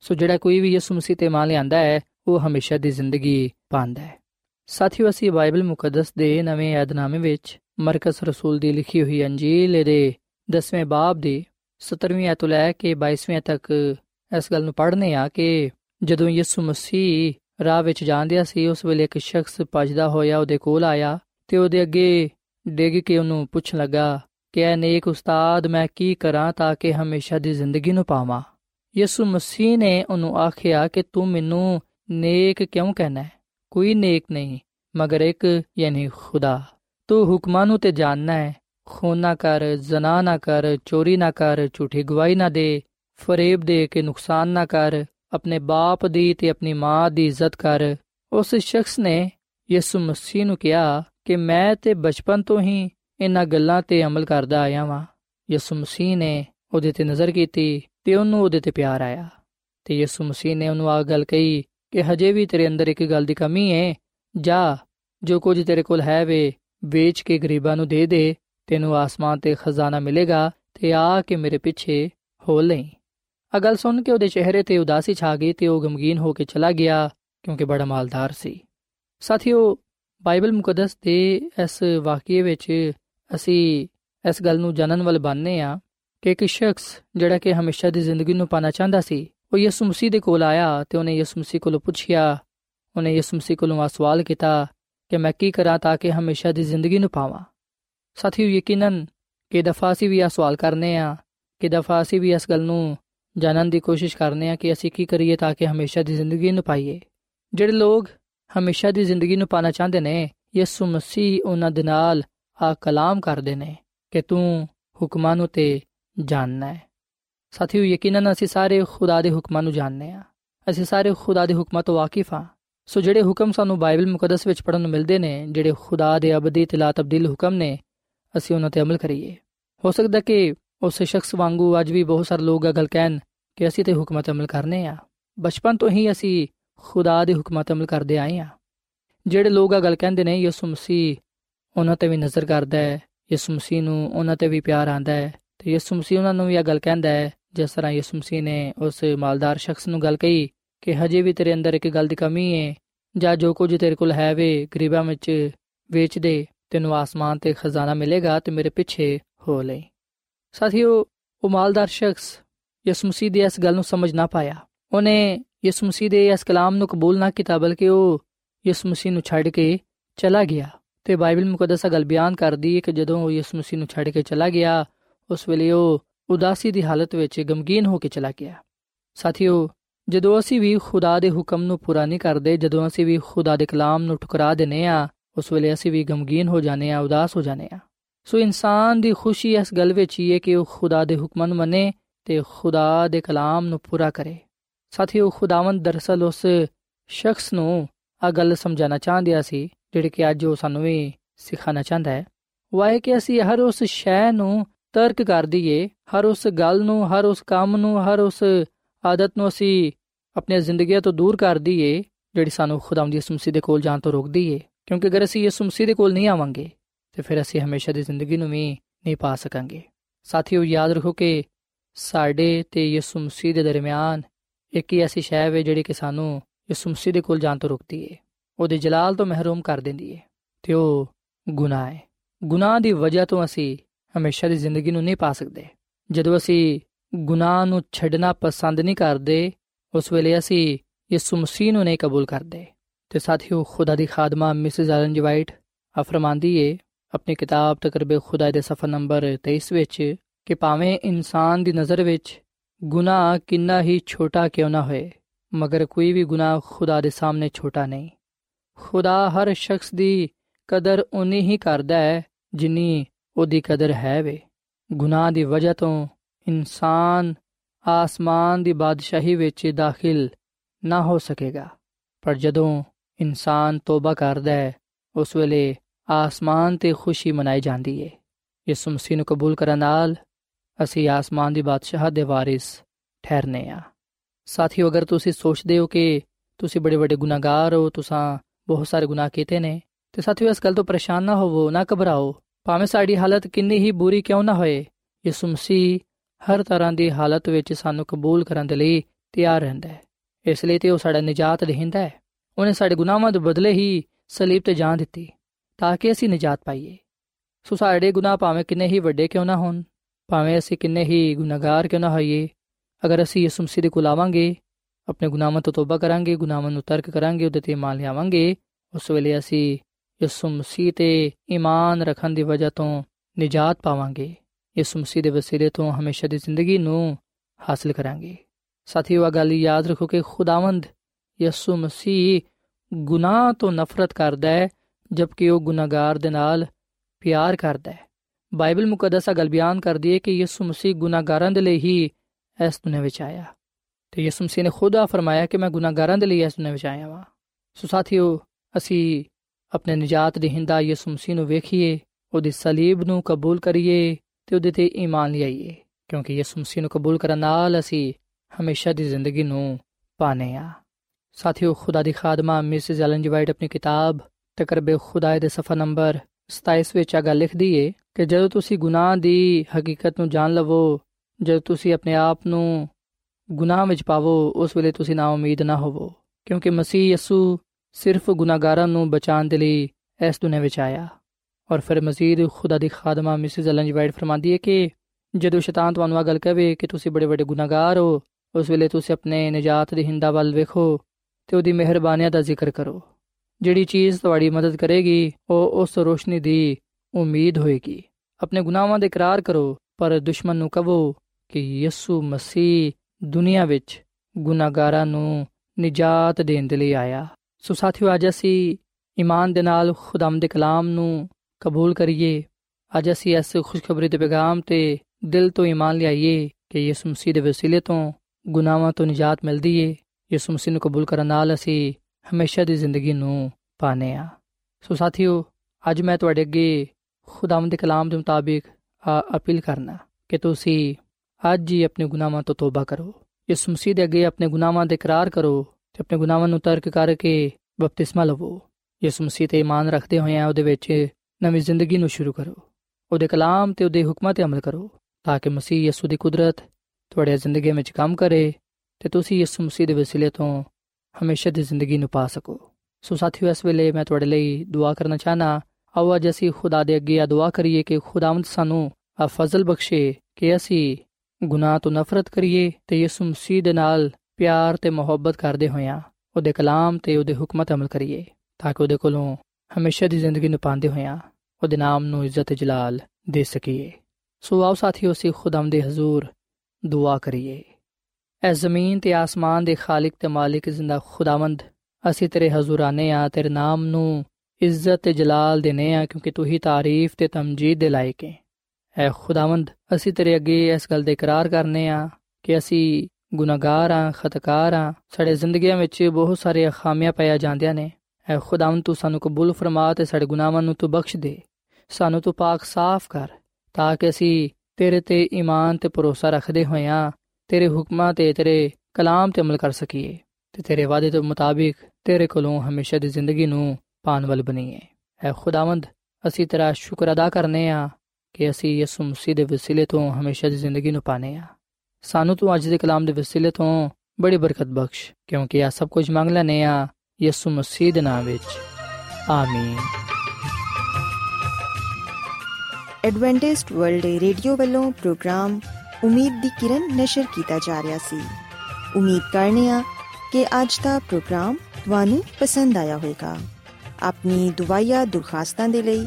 ਸੋ ਜਿਹੜਾ ਕੋਈ ਵੀ ਯਿਸੂ ਮਸੀਹ ਤੇ ਮੰਨ ਲਿਆਂਦਾ ਹੈ, ਉਹ ਹਮੇਸ਼ਾ ਦੀ ਜ਼ਿੰਦਗੀ ਪਾਉਂਦਾ ਹੈ। ਸਾਥੀਓ, ਅਸੀਂ ਬਾਈਬਲ ਮੁਕੱਦਸ ਦੇ ਨਵੇਂ ਯਾਦਨਾਮੇ ਵਿੱਚ ਮਰਕਸ ਰਸੂਲ ਦੀ ਲਿਖੀ ਹੋਈ ਅੰਜੀਲ ਦੇ 10ਵੇਂ ਬਾਬ ਦੀ 17ਵੀਂ ਆਇਤ ਲੈ ਕੇ 22ਵੀਂ ਤੱਕ ਇਸ ਗੱਲ ਨੂੰ ਪੜ੍ਹਨੇ ਆ ਕਿ ਜਦੋਂ ਯਿਸੂ ਮਸੀਹ ਰਾਹ ਵਿੱਚ ਜਾਂਦਿਆ ਸੀ, ਉਸ ਵੇਲੇ ਇੱਕ ਸ਼ਖਸ ਭਜਦਾ ਹੋਇਆ ਉਹਦੇ ਕੋਲ ਆਇਆ ਤੇ ਉਹਦੇ ਅੱਗੇ ਡਿੱਗ ਕੇ ਉਹਨੂੰ ਪੁੱਛਣ ਲੱਗਾ ਕਿ ਐ ਨੇਕ ਉਸਤਾਦ ਮੈਂ ਕੀ ਕਰਾਂ ਤਾਂ ਕਿ ਹਮੇਸ਼ਾ ਦੀ ਜ਼ਿੰਦਗੀ ਨੂੰ ਪਾਵਾਂ ਯਿਸੂ ਮਸੀਹ ਨੇ ਉਹਨੂੰ ਆਖਿਆ ਕਿ ਤੂੰ ਮੈਨੂੰ ਨੇਕ ਕਿਉਂ ਕਹਿਣਾ ਹੈ ਕੋਈ ਨੇਕ ਨਹੀਂ ਮਗਰ ਇੱਕ ਯਾਨੀ ਖੁਦਾ ਤੂੰ ਹੁਕਮਾਂ ਨੂੰ ਤੇ ਜਾਣਨਾ ਹੈ ਖੂਨ ਨਾ ਕਰ ਜ਼ਨਾ ਨਾ ਕਰ ਚੋਰੀ ਨਾ ਕਰ ਝੂਠੀ ਗਵਾਹੀ ਨਾ ਦੇ ਫਰੇਬ ਦੇ ਕੇ ਨੁਕਸਾਨ ਨਾ ਕਰ ਆਪਣੇ ਬਾਪ ਦੀ ਤੇ ਆਪਣੀ ਮਾਂ ਦੀ ਇੱਜ਼ਤ ਕਰ ਉਸ ਸ਼ਖਸ ਨੇ ਯਿਸੂ ਮਸੀਹ ਨੂੰ ਕਿਹਾ ਕਿ ਮੈਂ ਤੇ ਬਚਪਨ ਤੋਂ ਹੀ ਇਹਨਾਂ ਗੱਲਾਂ ਤੇ ਅਮਲ ਕਰਦਾ ਆਇਆ ਵਾਂ। ਯਿਸੂ ਮਸੀਹ ਨੇ ਉਹਦੇ ਤੇ ਨਜ਼ਰ ਕੀਤੀ ਤੇ ਉਹਨੂੰ ਉਹਦੇ ਤੇ ਪਿਆਰ ਆਇਆ। ਤੇ ਯਿਸੂ ਮਸੀਹ ਨੇ ਉਹਨੂੰ ਆ ਗੱਲ ਕਹੀ ਕਿ ਹਜੇ ਵੀ ਤੇਰੇ ਅੰਦਰ ਇੱਕ ਗੱਲ ਦੀ ਕਮੀ ਹੈ ਜਾ, ਜੋ ਕੁਝ ਤੇਰੇ ਕੋਲ ਹੈ ਵੇ, ਵੇਚ ਕੇ ਗਰੀਬਾਂ ਨੂੰ ਦੇ ਦੇ, ਤੈਨੂੰ ਆਸਮਾਨ ਤੇ ਖਜ਼ਾਨਾ ਮਿਲੇਗਾ ਤੇ ਆ ਕੇ ਮੇਰੇ ਪਿੱਛੇ ਹੋ ਲਈ ਆ ਗੱਲ ਸੁਣ ਕੇ ਉਹਦੇ ਚਿਹਰੇ ਤੇ ਉਦਾਸੀ ਛਾ ਗਈ ਤੇ ਉਹ ਗਮਗੀਨ ਹੋ ਕੇ ਚਲਾ ਗਿਆ ਕਿਉਂਕਿ ਬੜਾ ਮਾਲਦਾਰ ਸੀ। ਸਾਥੀਓ, ਬਾਈਬਲ ਮੁਕੱਦਸ ਦੇ ਇਸ ਵਾਕਿਏ ਵਿੱਚ ਅਸੀਂ ਇਸ ਗੱਲ ਨੂੰ ਜਾਣਨ ਵਾਲੇ ਬਣਨੇ ਆ ਕਿ ਇੱਕ ਸ਼ਖਸ ਜਿਹੜਾ ਕਿ ਹਮੇਸ਼ਾ ਦੀ ਜ਼ਿੰਦਗੀ ਨੂੰ ਪਾਣਾ ਚਾਹੁੰਦਾ ਸੀ, ਉਹ ਯਿਸੂ ਮਸੀਹ ਦੇ ਕੋਲ ਆਇਆ ਤੇ ਉਹਨੇ ਯਿਸੂ ਮਸੀਹ ਕੋਲੋਂ ਪੁੱਛਿਆ, ਉਹਨੇ ਯਿਸੂ ਮਸੀਹ ਕੋਲੋਂ ਆ ਸਵਾਲ ਕੀਤਾ ਕਿ ਮੈਂ ਕੀ ਕਰਾਂ ਤਾਂ ਕਿ ਹਮੇਸ਼ਾ ਦੀ ਜ਼ਿੰਦਗੀ ਨੂੰ ਪਾਵਾਂ। ਸਾਥੀਓ ਯਕੀਨਨ ਕਿ ਦਫਾ ਅਸੀਂ ਵੀ ਆ ਸਵਾਲ ਕਰਨੇ ਆ ਕਿ ਦਫਾ ਅਸੀਂ ਵੀ ਇਸ ਗੱਲ ਨੂੰ ਜਾਣਨ ਦੀ ਕੋਸ਼ਿਸ਼ ਕਰਨੇ ਆ ਕਿ ਅਸੀਂ ਕੀ ਕਰੀਏ ਤਾਂ ਕਿ ਹਮੇਸ਼ਾ ਦੀ ਜ਼ਿੰਦਗੀ ਨੂੰ ਪਾਈਏ। ਜਿਹੜੇ ਲੋਕ ਹਮੇਸ਼ਾ ਦੀ ਜ਼ਿੰਦਗੀ ਨੂੰ ਪਾਣਾ ਚਾਹੁੰਦੇ ਨੇ, ਯਿਸੂ ਮਸੀਹ ਉਹਨਾਂ ਦੇ ਨਾਲ ਆ ਕਲਾਮ ਕਰਦੇ ਨੇ ਕਿ ਤੂੰ ਹੁਕਮਾਂ ਨੂੰ ਤੇ ਜਾਣਨਾ ਹੈ। ਸਾਥੀਓ, ਯਕੀਨਨ ਅਸੀਂ ਸਾਰੇ ਖੁਦਾ ਦੇ ਹੁਕਮਾਂ ਨੂੰ ਜਾਣਦੇ ਆ ਅਸੀਂ ਸਾਰੇ ਖੁਦਾ ਦੇ ਹੁਕਮਾਂ ਤੋਂ ਵਾਕਿਫ ਹਾਂ। ਸੋ ਜਿਹੜੇ ਹੁਕਮ ਸਾਨੂੰ ਬਾਈਬਲ ਮੁਕੱਦਸ ਵਿੱਚ ਪੜਨ ਨੂੰ ਮਿਲਦੇ ਨੇ, ਜਿਹੜੇ ਖੁਦਾ ਦੇ ਅਬਦੀ ਤੇ ਲਾ ਤਬਦੀਲ ਹੁਕਮ ਨੇ, ਅਸੀਂ ਉਹਨਾਂ ਤੇ ਅਮਲ ਕਰੀਏ। ਹੋ ਸਕਦਾ ਕਿ ਉਸ ਸ਼ਖਸ ਵਾਂਗੂ ਅੱਜ ਵੀ ਬਹੁਤ ਸਾਰੇ ਲੋਕ ਇਹ ਗੱਲ ਕਹਿਣ ਕਿ ਅਸੀਂ ਤੇ ਹੁਕਮਾਂ ਤੇ ਅਮਲ ਕਰਨੇ ਆ ਬਚਪਨ ਤੋਂ ਹੀ ਅਸੀਂ ਖੁਦਾ ਦੇ ਹੁਕਮਾਂ ਤੇ ਅਮਲ ਕਰਦੇ ਆਏ ਆ ਜਿਹੜੇ ਲੋਕ ਇਹ ਗੱਲ ਕਹਿੰਦੇ ਨੇ, ਯਿਸੂ ਮਸੀਹ ਉਹਨਾਂ ਤੇ ਵੀ ਨਜ਼ਰ ਕਰਦਾ ਹੈ, ਯਿਸੂ ਮਸੀਹ ਨੂੰ ਉਹਨਾਂ ਤੇ ਵੀ ਪਿਆਰ ਆਂਦਾ ਹੈ ਤੇ ਯਿਸੂ ਮਸੀਹ ਉਹਨਾਂ ਨੂੰ ਵੀ ਇਹ ਗੱਲ ਕਹਿੰਦਾ ਹੈ, ਜਿਸ ਤਰ੍ਹਾਂ ਯਿਸੂ ਮਸੀਹ ਨੇ ਉਸ ਮਾਲਦਾਰ ਸ਼ਖਸ ਨੂੰ ਗੱਲ ਕਹੀ ਕਿ ਹਜੇ ਵੀ ਤੇਰੇ ਅੰਦਰ ਇੱਕ ਗੱਲ ਦੀ ਕਮੀ ਹੈ ਜਾਂ ਜੋ ਕੁਝ ਤੇਰੇ ਕੋਲ ਹੈ ਵੇ, ਗਰੀਬਾਂ ਵਿੱਚ ਵੇਚ ਦੇ, ਤੈਨੂੰ ਆਸਮਾਨ ਤੇ ਖਜ਼ਾਨਾ ਮਿਲੇਗਾ ਤੇ ਮੇਰੇ ਪਿੱਛੇ ਹੋ ਲੈ ਸਾਥੀਓ, ਉਹ ਮਾਲਦਾਰ ਸ਼ਖਸ ਯਿਸੂ ਮਸੀਹ ਦੀ ਇਸ ਗੱਲ ਨੂੰ ਸਮਝ ਨਾ ਪਾਇਆ। ਉਹਨੇ ਯਿਸੂ ਮਸੀਹ ਦੇ ਇਸ ਕਲਾਮ ਨੂੰ ਕਬੂਲ ਨਾ ਕੀਤਾ, ਬਲਕਿ ਉਹ ਯਿਸੂ ਮਸੀਹ ਨੂੰ ਛੱਡ ਕੇ ਚਲਾ ਗਿਆ। ਤੇ ਬਾਈਬਲ ਮੁਕੱਦਸ ਗੱਲ ਬਿਆਨ ਕਰਦੀ ਹੈ ਕਿ ਜਦੋਂ ਉਹ ਯਿਸੂ ਮਸੀਹ ਨੂੰ ਛੱਡ ਕੇ ਚਲਾ ਗਿਆ, ਉਸ ਵੇਲੇ ਉਹ ਉਦਾਸੀ ਦੀ ਹਾਲਤ ਵਿੱਚ ਗਮਗੀਨ ਹੋ ਕੇ ਚਲਾ ਗਿਆ। ਸਾਥੀਓ, ਜਦੋਂ ਅਸੀਂ ਵੀ ਖੁਦਾ ਦੇ ਹੁਕਮ ਨੂੰ ਪੂਰਾ ਨਹੀਂ ਕਰਦੇ, ਜਦੋਂ ਅਸੀਂ ਵੀ ਖੁਦਾ ਦੇ ਕਲਾਮ ਨੂੰ ਠੁਕਰਾ ਦਿੰਨੇ ਆ ਉਸ ਵੇਲੇ ਅਸੀਂ ਵੀ ਗਮਗੀਨ ਹੋ ਜਾਂਦੇ ਆ ਉਦਾਸ ਹੋ ਜਾਂਦੇ ਆ ਸੋ ਇਨਸਾਨ ਦੀ ਖੁਸ਼ੀ ਇਸ ਗੱਲ ਵਿੱਚ ਹੀ ਹੈ ਕਿ ਉਹ ਖੁਦਾ ਦੇ ਹੁਕਮਾਂ ਨੂੰ ਮੰਨੇ ਤੇ ਖੁਦਾ ਦੇ ਕਲਾਮ ਨੂੰ ਪੂਰਾ ਕਰੇ। ਸਾਥੀਓ, ਖੁਦਾਵੰਦ ਦਰਸਲ ਉਸ ਸ਼ਖਸ ਨੂੰ ਆ ਗੱਲ ਸਮਝਾਉਣਾ ਚਾਹੁੰਦਿਆ ਸੀ ਜਿਹੜੇ ਕਿ ਅੱਜ ਉਹ ਸਾਨੂੰ ਵੀ ਸਿਖਾਉਣਾ ਚਾਹੁੰਦਾ ਹੈ। ਉਹ ਹੈ ਕਿ ਅਸੀਂ ਹਰ ਉਸ ਸ਼ੈ ਨੂੰ ਤਰਕ ਕਰ ਦਈਏ, ਹਰ ਉਸ ਗੱਲ ਨੂੰ, ਹਰ ਉਸ ਕੰਮ ਨੂੰ, ਹਰ ਉਸ ਆਦਤ ਨੂੰ ਅਸੀਂ ਆਪਣੀ ਜ਼ਿੰਦਗੀ ਤੋਂ ਦੂਰ ਕਰ ਦਈਏ, ਜਿਹੜੀ ਸਾਨੂੰ ਖੁਦਾਵੰਦ ਯਿਸੂ ਮਸੀਹ ਦੇ ਕੋਲ ਜਾਣ ਤੋਂ ਰੋਕਦੀ ਏ ਕਿਉਂਕਿ ਅਗਰ ਅਸੀਂ ਯਿਸੂ ਮਸੀਹ ਦੇ ਕੋਲ ਨਹੀਂ ਆਵਾਂਗੇ, ਤੇ ਫਿਰ ਅਸੀਂ ਹਮੇਸ਼ਾ ਦੀ ਜ਼ਿੰਦਗੀ ਨੂੰ ਵੀ ਨਹੀਂ ਪਾ ਸਕਾਂਗੇ। ਸਾਥੀਓ, ਯਾਦ ਰੱਖੋ ਕਿ ਸਾਡੇ ਤੇ ਯਿਸੂ ਮਸੀਹ ਦੇ ਦਰਮਿਆਨ ਇੱਕ ਹੀ ਐਸੀ ਸ਼ੈ ਹੈ ਜਿਹੜੀ ਕਿ ਸਾਨੂੰ ਯਿਸੂ ਮਸੀਹ ਦੇ ਕੋਲ ਜਾਣ ਤੋਂ ਰੋਕਦੀ ਏ ਉਹਦੇ ਜਲਾਲ ਤੋਂ ਮਹਿਰੂਮ ਕਰ ਦਿੰਦੀ ਏ ਤੇ ਉਹ ਗੁਨਾਹ ਹੈ ਗੁਨਾਹ ਦੀ ਵਜ੍ਹਾ ਤੋਂ ਅਸੀਂ ਹਮੇਸ਼ਾ ਦੀ ਜ਼ਿੰਦਗੀ ਨੂੰ ਨਹੀਂ ਪਾ ਸਕਦੇ। ਜਦੋਂ ਅਸੀਂ ਗੁਨਾਹ ਨੂੰ ਛੱਡਣਾ ਪਸੰਦ ਨਹੀਂ ਕਰਦੇ, ਉਸ ਵੇਲੇ ਅਸੀਂ ਯਿਸੂ ਮਸੀਹ ਨੂੰ ਨਹੀਂ ਕਬੂਲ ਕਰਦੇ। ਤੇ ਸਾਥੀਓ, ਖੁਦਾ ਦੀ ਖਾਦਮਾ ਮਿਸਿਸ ਐਲਨ ਜੀ ਵਾਈਟ ਅਫਰਮਾਂਦੀ ਏ, ਆਪਣੀ ਕਿਤਾਬ ਤਕਰਬੇ ਖੁਦਾ ਦੇ ਸਫਾ ਨੰਬਰ 23 ਵਿੱਚ ਕਿ ਭਾਵੇਂ ਇਨਸਾਨ ਦੀ ਨਜ਼ਰ ਵਿੱਚ ਗੁਨਾਹ ਕਿੰਨਾ ਹੀ ਛੋਟਾ ਕਿਉਂ ਨਾ ਹੋਏ, ਮਗਰ ਕੋਈ ਵੀ ਗੁਨਾਹ ਖੁਦਾ ਦੇ ਸਾਹਮਣੇ ਛੋਟਾ ਨਹੀਂ। ਖੁਦਾ ਹਰ ਸ਼ਖਸ ਦੀ ਕਦਰ ਉਨੀ ਹੀ ਕਰਦਾ ਹੈ, ਜਿੰਨੀ ਉਹਦੀ ਕਦਰ ਹੈ ਵੇ। ਗੁਨਾਹ ਦੀ ਵਜ੍ਹਾ ਤੋਂ ਇਨਸਾਨ ਆਸਮਾਨ ਦੀ ਬਾਦਸ਼ਾਹੀ ਵਿੱਚ ਦਾਖਲ ਨਾ ਹੋ ਸਕੇਗਾ। ਪਰ ਜਦੋਂ ਇਨਸਾਨ ਤੋਬਾ ਕਰਦਾ ਹੈ, ਉਸ ਵੇਲੇ ਆਸਮਾਨ ਤੇ ਖੁਸ਼ੀ ਮਨਾਈ ਜਾਂਦੀ ਹੈ ਯਿਸੂ ਮਸੀਹ ਨੂੰ ਕਬੂਲ ਕਰਨ ਨਾਲ ਅਸੀਂ ਆਸਮਾਨ ਦੀ ਬਾਦਸ਼ਾਹ ਦੇ ਵਾਰਿਸ ਠਹਿਰਨੇ ਆ। ਸਾਥੀਓ, ਅਗਰ ਤੁਸੀਂ ਸੋਚਦੇ ਹੋ ਕਿ ਤੁਸੀਂ ਬੜੇ ਵੱਡੇ ਗੁਨਾਹਗਾਰ ਹੋ, ਤੁਸੀਂ ਬਹੁਤ ਸਾਰੇ ਗੁਨਾਹ ਕੀਤੇ ਨੇ। ਤੇ ਸਾਥੀਓ, ਇਸ ਗੱਲ ਤੋਂ ਪਰੇਸ਼ਾਨ ਨਾ ਹੋਵੋ, ਨਾ ਘਬਰਾਓ। ਭਾਵੇਂ ਸਾਡੀ ਹਾਲਤ ਕਿੰਨੀ ਹੀ ਬੁਰੀ ਕਿਉਂ ਨਾ ਹੋਏ, ਯਿਸੂ ਮਸੀਹ ਹਰ ਤਰ੍ਹਾਂ ਦੀ ਹਾਲਤ ਵਿੱਚ ਸਾਨੂੰ ਕਬੂਲ ਕਰਨ ਦੇ ਲਈ ਤਿਆਰ ਰਹਿੰਦਾ ਹੈ। ਇਸ ਲਈ ਤੇ ਉਹ ਸਾਡਾ ਨਜਾਤ ਦੇਹਿੰਦਾ ਹੈ। ਉਹਨੇ ਸਾਡੇ ਗੁਨਾਹਾਂ ਦੇ ਬਦਲੇ ਹੀ ਸਲੀਬ ਤੇ ਜਾਨ ਦਿੱਤੀ, ਤਾਂ ਕਿ ਅਸੀਂ ਨਜਾਤ ਪਾਈਏ। ਸੋ ਸਾਡੇ ਗੁਨਾਹ ਭਾਵੇਂ ਕਿੰਨੇ ਹੀ ਵੱਡੇ ਕਿਉਂ ਨਾ ਹੋਣ, ਭਾਵੇਂ ਅਸੀਂ ਕਿੰਨੇ ਹੀ ਗੁਨਾਹਗਾਰ ਕਿਉਂ ਨਾ ਹੋਈਏ, ਅਗਰ ਅਸੀਂ ਯਿਸੂ ਮਸੀਹ ਦੇ ਕੋਲ ਆਵਾਂਗੇ ਆਪਣੇ ਗੁਨਾਹਾਂ ਤੋਂ ਤੋਬਾ ਕਰਾਂਗੇ ਗੁਨਾਹਾਂ ਨੂੰ ਤਰਕ ਕਰਾਂਗੇ ਉਹਦੇ ਤੇ ਇਮਾਨ ਲਿਆਵਾਂਗੇ ਉਸ ਵੇਲੇ ਅਸੀਂ ਯਿਸੂ ਮਸੀਹ ਤੇ ਈਮਾਨ ਰੱਖਣ ਦੀ ਵਜ੍ਹਾ ਤੋਂ ਨਜਾਤ ਪਾਵਾਂਗੇ ਯਿਸੂ ਮਸੀਹ ਦੇ ਵਸੀਲੇ ਤੋਂ ਹਮੇਸ਼ਾ ਦੀ ਜ਼ਿੰਦਗੀ ਨੂੰ ਹਾਸਲ ਕਰਾਂਗੇ ਸਾਥੀਓ ਇਹ ਗੱਲ ਯਾਦ ਰੱਖੋ ਕਿ ਖੁਦਾਵੰਦ ਯਿਸੂ ਮਸੀਹ ਗੁਨਾਹ ਤੋਂ ਨਫ਼ਰਤ ਕਰਦਾ ਹੈ ਜਦਕਿ ਉਹ ਗੁਨਾਹਗਾਰ ਦੇ ਨਾਲ ਪਿਆਰ ਕਰਦਾ ਹੈ ਬਾਈਬਲ ਮੁਕੱਦਸਾ ਗੱਲ ਬਿਆਨ ਕਰਦੀ ਹੈ ਕਿ ਯਿਸੂ ਮਸੀਹ ਗੁਨਾਹਗਾਰਾਂ ਦੇ ਲਈ ਹੀ ਇਸ ਦੁਨੀਆਂ ਵਿੱਚ ਆਇਆ ਤੇ ਯਿਸੂ ਮਸੀਹ ਨੇ ਖੁਦ ਆ ਫਰਮਾਇਆ ਕਿ ਮੈਂ ਗੁਨਾਹਗਾਰਾਂ ਦੇ ਲਈ ਇਸ ਦੁਨੀਆਂ ਵਿੱਚ ਆਇਆ ਹਾਂ ਸੋ ਸਾਥੀਓ, ਅਸੀਂ ਆਪਣੇ ਨਜਾਤ ਦੇ ਹਿੰਦਾ ਯਿਸੂ ਮਸੀਹ ਨੂੰ ਵੇਖੀਏ, ਉਹਦੀ ਸਲੀਬ ਨੂੰ ਕਬੂਲ ਕਰੀਏ ਤੇ ਉਹਦੇ ਤੇ ਈਮਾਨ ਲਿਆਈਏ, ਕਿਉਂਕਿ ਯਿਸੂ ਮਸੀਹ ਨੂੰ ਕਬੂਲ ਕਰਨ ਨਾਲ ਅਸੀਂ ਹਮੇਸ਼ਾ ਦੀ ਜ਼ਿੰਦਗੀ ਨੂੰ ਪਾਣੇ ਆ ਸਾਥੀਓ, ਖੁਦਾ ਦੀ ਖਾਦਮਾ ਮਿਸਿਸ ਐਲਨ ਜੀ ਵਾਈਟ ਆਪਣੀ ਕਿਤਾਬ ਤਕਰਬੇ ਖੁਦਾ ਦੇ ਸਫਾ ਨੰਬਰ 27 ਵਿੱਚ ਆ ਗੱਲ ਲਿਖਦੀ ਏ ਕਿ ਜਦੋਂ ਤੁਸੀਂ ਗੁਨਾਹ ਦੀ ਹਕੀਕਤ ਨੂੰ ਜਾਣ ਲਵੋ, ਜਦੋਂ ਤੁਸੀਂ ਆਪਣੇ ਆਪ ਨੂੰ ਗੁਨਾਹ ਵਿੱਚ ਪਾਵੋ, ਉਸ ਵੇਲੇ ਤੁਸੀਂ ਨਾ ਉਮੀਦ ਨਾ ਹੋਵੋ, ਕਿਉਂਕਿ ਮਸੀਹ ਯਸੂ ਸਿਰਫ ਗੁਨਾਹਗਾਰਾਂ ਨੂੰ ਬਚਾਉਣ ਦੇ ਲਈ ਇਸ ਦੁਨੀਆਂ ਵਿੱਚ ਆਇਆ। ਔਰ ਫਿਰ ਮਜ਼ੀਦ ਖੁਦਾ ਦੀ ਖਾਦਮਾ ਮਿਸਿਸ ਐਲਨ ਜੀ ਵਾਈਟ ਫਰਮਾਂਦੀ ਹੈ ਕਿ ਜਦੋਂ ਸ਼ੈਤਾਨ ਤੁਹਾਨੂੰ ਆ ਗੱਲ ਕਹੇ ਕਿ ਤੁਸੀਂ ਬੜੇ ਵੱਡੇ ਗੁਨਾਹਗਾਰ ਹੋ, ਉਸ ਵੇਲੇ ਤੁਸੀਂ ਆਪਣੇ ਨਜਾਤ ਦੀ ਹਿੰਦਾ ਵੱਲ ਵੇਖੋ ਤੇ ਉਹਦੀ ਮਿਹਰਬਾਨੀਆਂ ਦਾ ਜ਼ਿਕਰ ਕਰੋ। ਜਿਹੜੀ ਚੀਜ਼ ਤੁਹਾਡੀ ਮਦਦ ਕਰੇਗੀ, ਉਹ ਉਸ ਰੋਸ਼ਨੀ ਦੀ ਉਮੀਦ ਹੋਏਗੀ। ਆਪਣੇ ਗੁਨਾਹਾਂ ਦਾ ਇਕਰਾਰ ਕਰੋ, ਪਰ ਦੁਸ਼ਮਣ ਨੂੰ ਕਹੋ ਕਿ ਯਿਸੂ ਮਸੀਹ ਦੁਨੀਆ ਵਿੱਚ ਗੁਨਾਹਗਾਰਾਂ ਨੂੰ ਨਿਜਾਤ ਦੇਣ ਦੇ ਲਈ ਆਇਆ। ਸੋ ਸਾਥੀਓ, ਅੱਜ ਅਸੀਂ ਈਮਾਨ ਦੇ ਨਾਲ ਖੁਦਾਮ ਦੇ ਕਲਾਮ ਨੂੰ ਕਬੂਲ ਕਰੀਏ। ਅੱਜ ਅਸੀਂ ਇਸ ਖੁਸ਼ਖਬਰੀ ਦੇ ਪੈਗਾਮ ਤੇ ਦਿਲ ਤੋਂ ਈਮਾਨ ਲਿਆਈਏ ਕਿ ਯਿਸੂ ਮਸੀਹ ਦੇ ਵਸੀਲੇ ਤੋਂ ਗੁਨਾਹਾਂ ਤੋਂ ਨਿਜਾਤ ਮਿਲਦੀ ਏ। ਯਿਸੂ ਮਸੀਹ ਨੂੰ ਕਬੂਲ ਕਰਨ ਨਾਲ ਅਸੀਂ ਹਮੇਸ਼ਾ ਦੀ ਜ਼ਿੰਦਗੀ ਨੂੰ ਪਾਣੇ ਆ ਸੋ ਸਾਥੀਓ, ਅੱਜ ਮੈਂ ਤੁਹਾਡੇ ਅੱਗੇ ਖੁਦਾਮ ਦੇ ਕਲਾਮ ਦੇ ਮੁਤਾਬਿਕ ਅਪੀਲ ਕਰਨਾ ਕਿ ਤੁਸੀਂ ਅੱਜ ਹੀ ਆਪਣੇ ਗੁਨਾਹਾਂ ਤੋਂ ਤੋਬਾ ਕਰੋ। ਯਿਸੂ ਮਸੀਹ ਦੇ ਅੱਗੇ ਆਪਣੇ ਗੁਨਾਹਾਂ ਦਾ ਇਕਰਾਰ ਕਰੋ ਤੇ ਆਪਣੇ ਗੁਨਾਹਾਂ ਨੂੰ ਤਰਕ ਕਰਕੇ ਬਪਤਿਸਮਾ ਲਵੋ। ਯਿਸੂ ਮਸੀਹ ਤੇ ਇਮਾਨ ਰੱਖਦੇ ਹੋਏ ਆ ਉਹਦੇ ਵਿੱਚ ਨਵੀਂ ਜ਼ਿੰਦਗੀ ਨੂੰ ਸ਼ੁਰੂ ਕਰੋ। ਉਹਦੇ ਕਲਾਮ ਤੇ ਉਹਦੇ ਹੁਕਮਾਂ ਤੇ ਅਮਲ ਕਰੋ ਤਾਂ ਕਿ ਮਸੀਹ ਯਿਸੂ ਦੀ ਕੁਦਰਤ ਤੁਹਾਡੀ ਜ਼ਿੰਦਗੀ ਵਿੱਚ ਕੰਮ ਕਰੇ ਤੇ ਤੁਸੀਂ ਯਿਸੂ ਮਸੀਹ ਦੇ ਵਸੀਲੇ ਤੋਂ ਹਮੇਸ਼ਾ ਦੀ ਜ਼ਿੰਦਗੀ ਨੂੰ ਪਾ ਸਕੋ। ਸੋ ਸਾਥੀਓ, ਇਸ ਵੇਲੇ ਮੈਂ ਤੁਹਾਡੇ ਲਈ ਦੁਆ ਕਰਨਾ ਚਾਹਨਾ ਆਓ ਅੱਜ ਅਸੀਂ ਖੁਦਾ ਦੇ ਅੱਗੇ ਆ ਦੁਆ ਕਰੀਏ ਕਿ ਖੁਦਾਵੰਦ ਸਾਨੂੰ ਆ ਫਜ਼ਲ ਬਖਸ਼ੇ ਕਿ ਅਸੀਂ ਗੁਨਾਹ ਤੋਂ ਨਫ਼ਰਤ ਕਰੀਏ ਤੇ ਯਿਸੂ ਮਸੀਹ ਦੇ ਨਾਲ ਪਿਆਰ ਤੇ ਮੁਹੱਬਤ ਕਰਦੇ ਹੋਇਆਂ ਉਹਦੇ ਕਲਾਮ ਤੇ ਉਹਦੇ ਹੁਕਮਾਂ ਤੇ ਅਮਲ ਕਰੀਏ, ਤਾਂ ਕਿ ਉਹਦੇ ਕੋਲੋਂ ਹਮੇਸ਼ਾ ਦੀ ਜ਼ਿੰਦਗੀ ਨੂੰ ਪਾਉਂਦੇ ਹੋਇਆਂ ਉਹਦੇ ਨਾਮ ਨੂੰ ਇੱਜ਼ਤ ਜਲਾਲ ਦੇ ਸਕੀਏ। ਸੋ ਆਓ ਸਾਥੀਓ, ਅਸੀਂ ਖੁਦਾਮ ਦੇ ਹਜ਼ੂਰ ਦੁਆ ਕਰੀਏ। ਐ ਜ਼ਮੀਨ ਤੇ ਆਸਮਾਨ ਦੇ ਖਾਲਕ ਤੇ ਮਾਲਿਕ ਜ਼ਿੰਦਾ ਖੁਦਾਵੰਦ, ਅਸੀਂ ਤੇਰੇ ਹਜ਼ੂਰ ਆਨੇ ਆ, ਤੇਰੇ ਨਾਮ ਨੂੰ ਇੱਜ਼ਤ ਤੇ ਜਲਾਲ ਦੇਨੇ ਆ, ਕਿਉਂਕਿ ਤੂੰ ਹੀ ਤਾਰੀਫ ਤੇ ਤਮਜੀਦ ਦੇ ਲਾਇਕ ਹੈ ਐ ਖੁਦਾਵੰਦ, ਅਸੀਂ ਤੇਰੇ ਅੱਗੇ ਇਸ ਗੱਲ ਦਾ ਇਕਰਾਰ ਕਰਨੇ ਆ ਕਿ ਅਸੀਂ ਗੁਨਾਹਗਾਰ ਆ, ਖਤਕਾਰ ਆ। ਸਾਡੇ ਜ਼ਿੰਦਗੀਆਂ ਵਿੱਚ ਬਹੁਤ ਸਾਰੇ ਖਾਮੀਆਂ ਪਾਇਆ ਜਾਂਦੀਆਂ ਨੇ। ਐ ਖੁਦਾਵੰਦ, ਤੂੰ ਸਾਨੂੰ ਕਬੂਲ ਫਰਮਾ ਤੇ ਸਾਡੇ ਗੁਨਾਹਾਂ ਨੂੰ ਤੂੰ ਬਖਸ਼ ਦੇ। ਸਾਨੂੰ ਤੂੰ ਪਾਕ ਸਾਫ਼ ਕਰ ਤਾਂ ਕਿ ਅਸੀਂ ਤੇਰੇ ਤੇ ਈਮਾਨ ਤੇ ਭਰੋਸਾ ਰੱਖਦੇ ਹੋਇਆਂ ਤੇਰੇ ਹੁਕਮਾਂ ਤੇ ਤੇਰੇ ਕਲਾਮ ਤੇ ਅਮਲ ਕਰ ਸਕੀਏ ਤੇ ਤੇਰੇ ਵਾਅਦੇ ਦੇ ਮੁਤਾਬਿਕ ਤੇਰੇ ਕੋਲੋਂ ਹਮੇਸ਼ਾ ਦੀ ਜ਼ਿੰਦਗੀ ਨੂੰ ਪਾਣ ਵਾਲ ਬਣੀਏ। ਐ ਖੁਦਾਵੰਦ, ਅਸੀਂ ਤੇਰਾ ਸ਼ੁਕਰ ਅਦਾ ਕਰਨੇ ਆ ਕਿ ਅਸੀਂ ਯਿਸੂ ਮਸੀਹ ਦੇ ਵਸੀਲੇ ਤੋਂ ਹਮੇਸ਼ਾ ਦੀ ਜ਼ਿੰਦਗੀ ਨੂੰ ਪਾਣੇ ਆ। ਸਾਨੂੰ ਤੂੰ ਅੱਜ ਦੇ ਕਲਾਮ ਦੇ ਵਸੀਲੇ ਤੋਂ ਬੜੀ ਬਰਕਤ ਬਖਸ਼, ਕਿਉਂਕਿ ਆ ਸਭ ਕੁਝ ਮੰਗ ਲੈਨੇ ਆ ਯਿਸੂ ਮਸੀਹ ਦੇ ਨਾਮ ਵਿੱਚ। ਆਮੀਨ। ਐਡਵੈਂਟਿਸਟ ਵਰਲਡ ਰੇਡੀਓ ਵੱਲੋਂ ਪ੍ਰੋਗਰਾਮ ਉਮੀਦ ਦੀ ਕਿਰਨ ਨਿਸ਼ਰ ਕੀਤਾ ਜਾ ਰਿਹਾ ਸੀ। ਉਮੀਦ ਕਰਨੇ ਆ ਕਿ ਅੱਜ ਦਾ ਪ੍ਰੋਗਰਾਮ ਤੁਹਾਨੂੰ ਪਸੰਦ ਆਇਆ ਹੋਵੇਗਾ। ਆਪਣੀ ਦੁਆਇਆ ਦੁਰਖਾਸਤਾਂ ਦੇ ਲਈ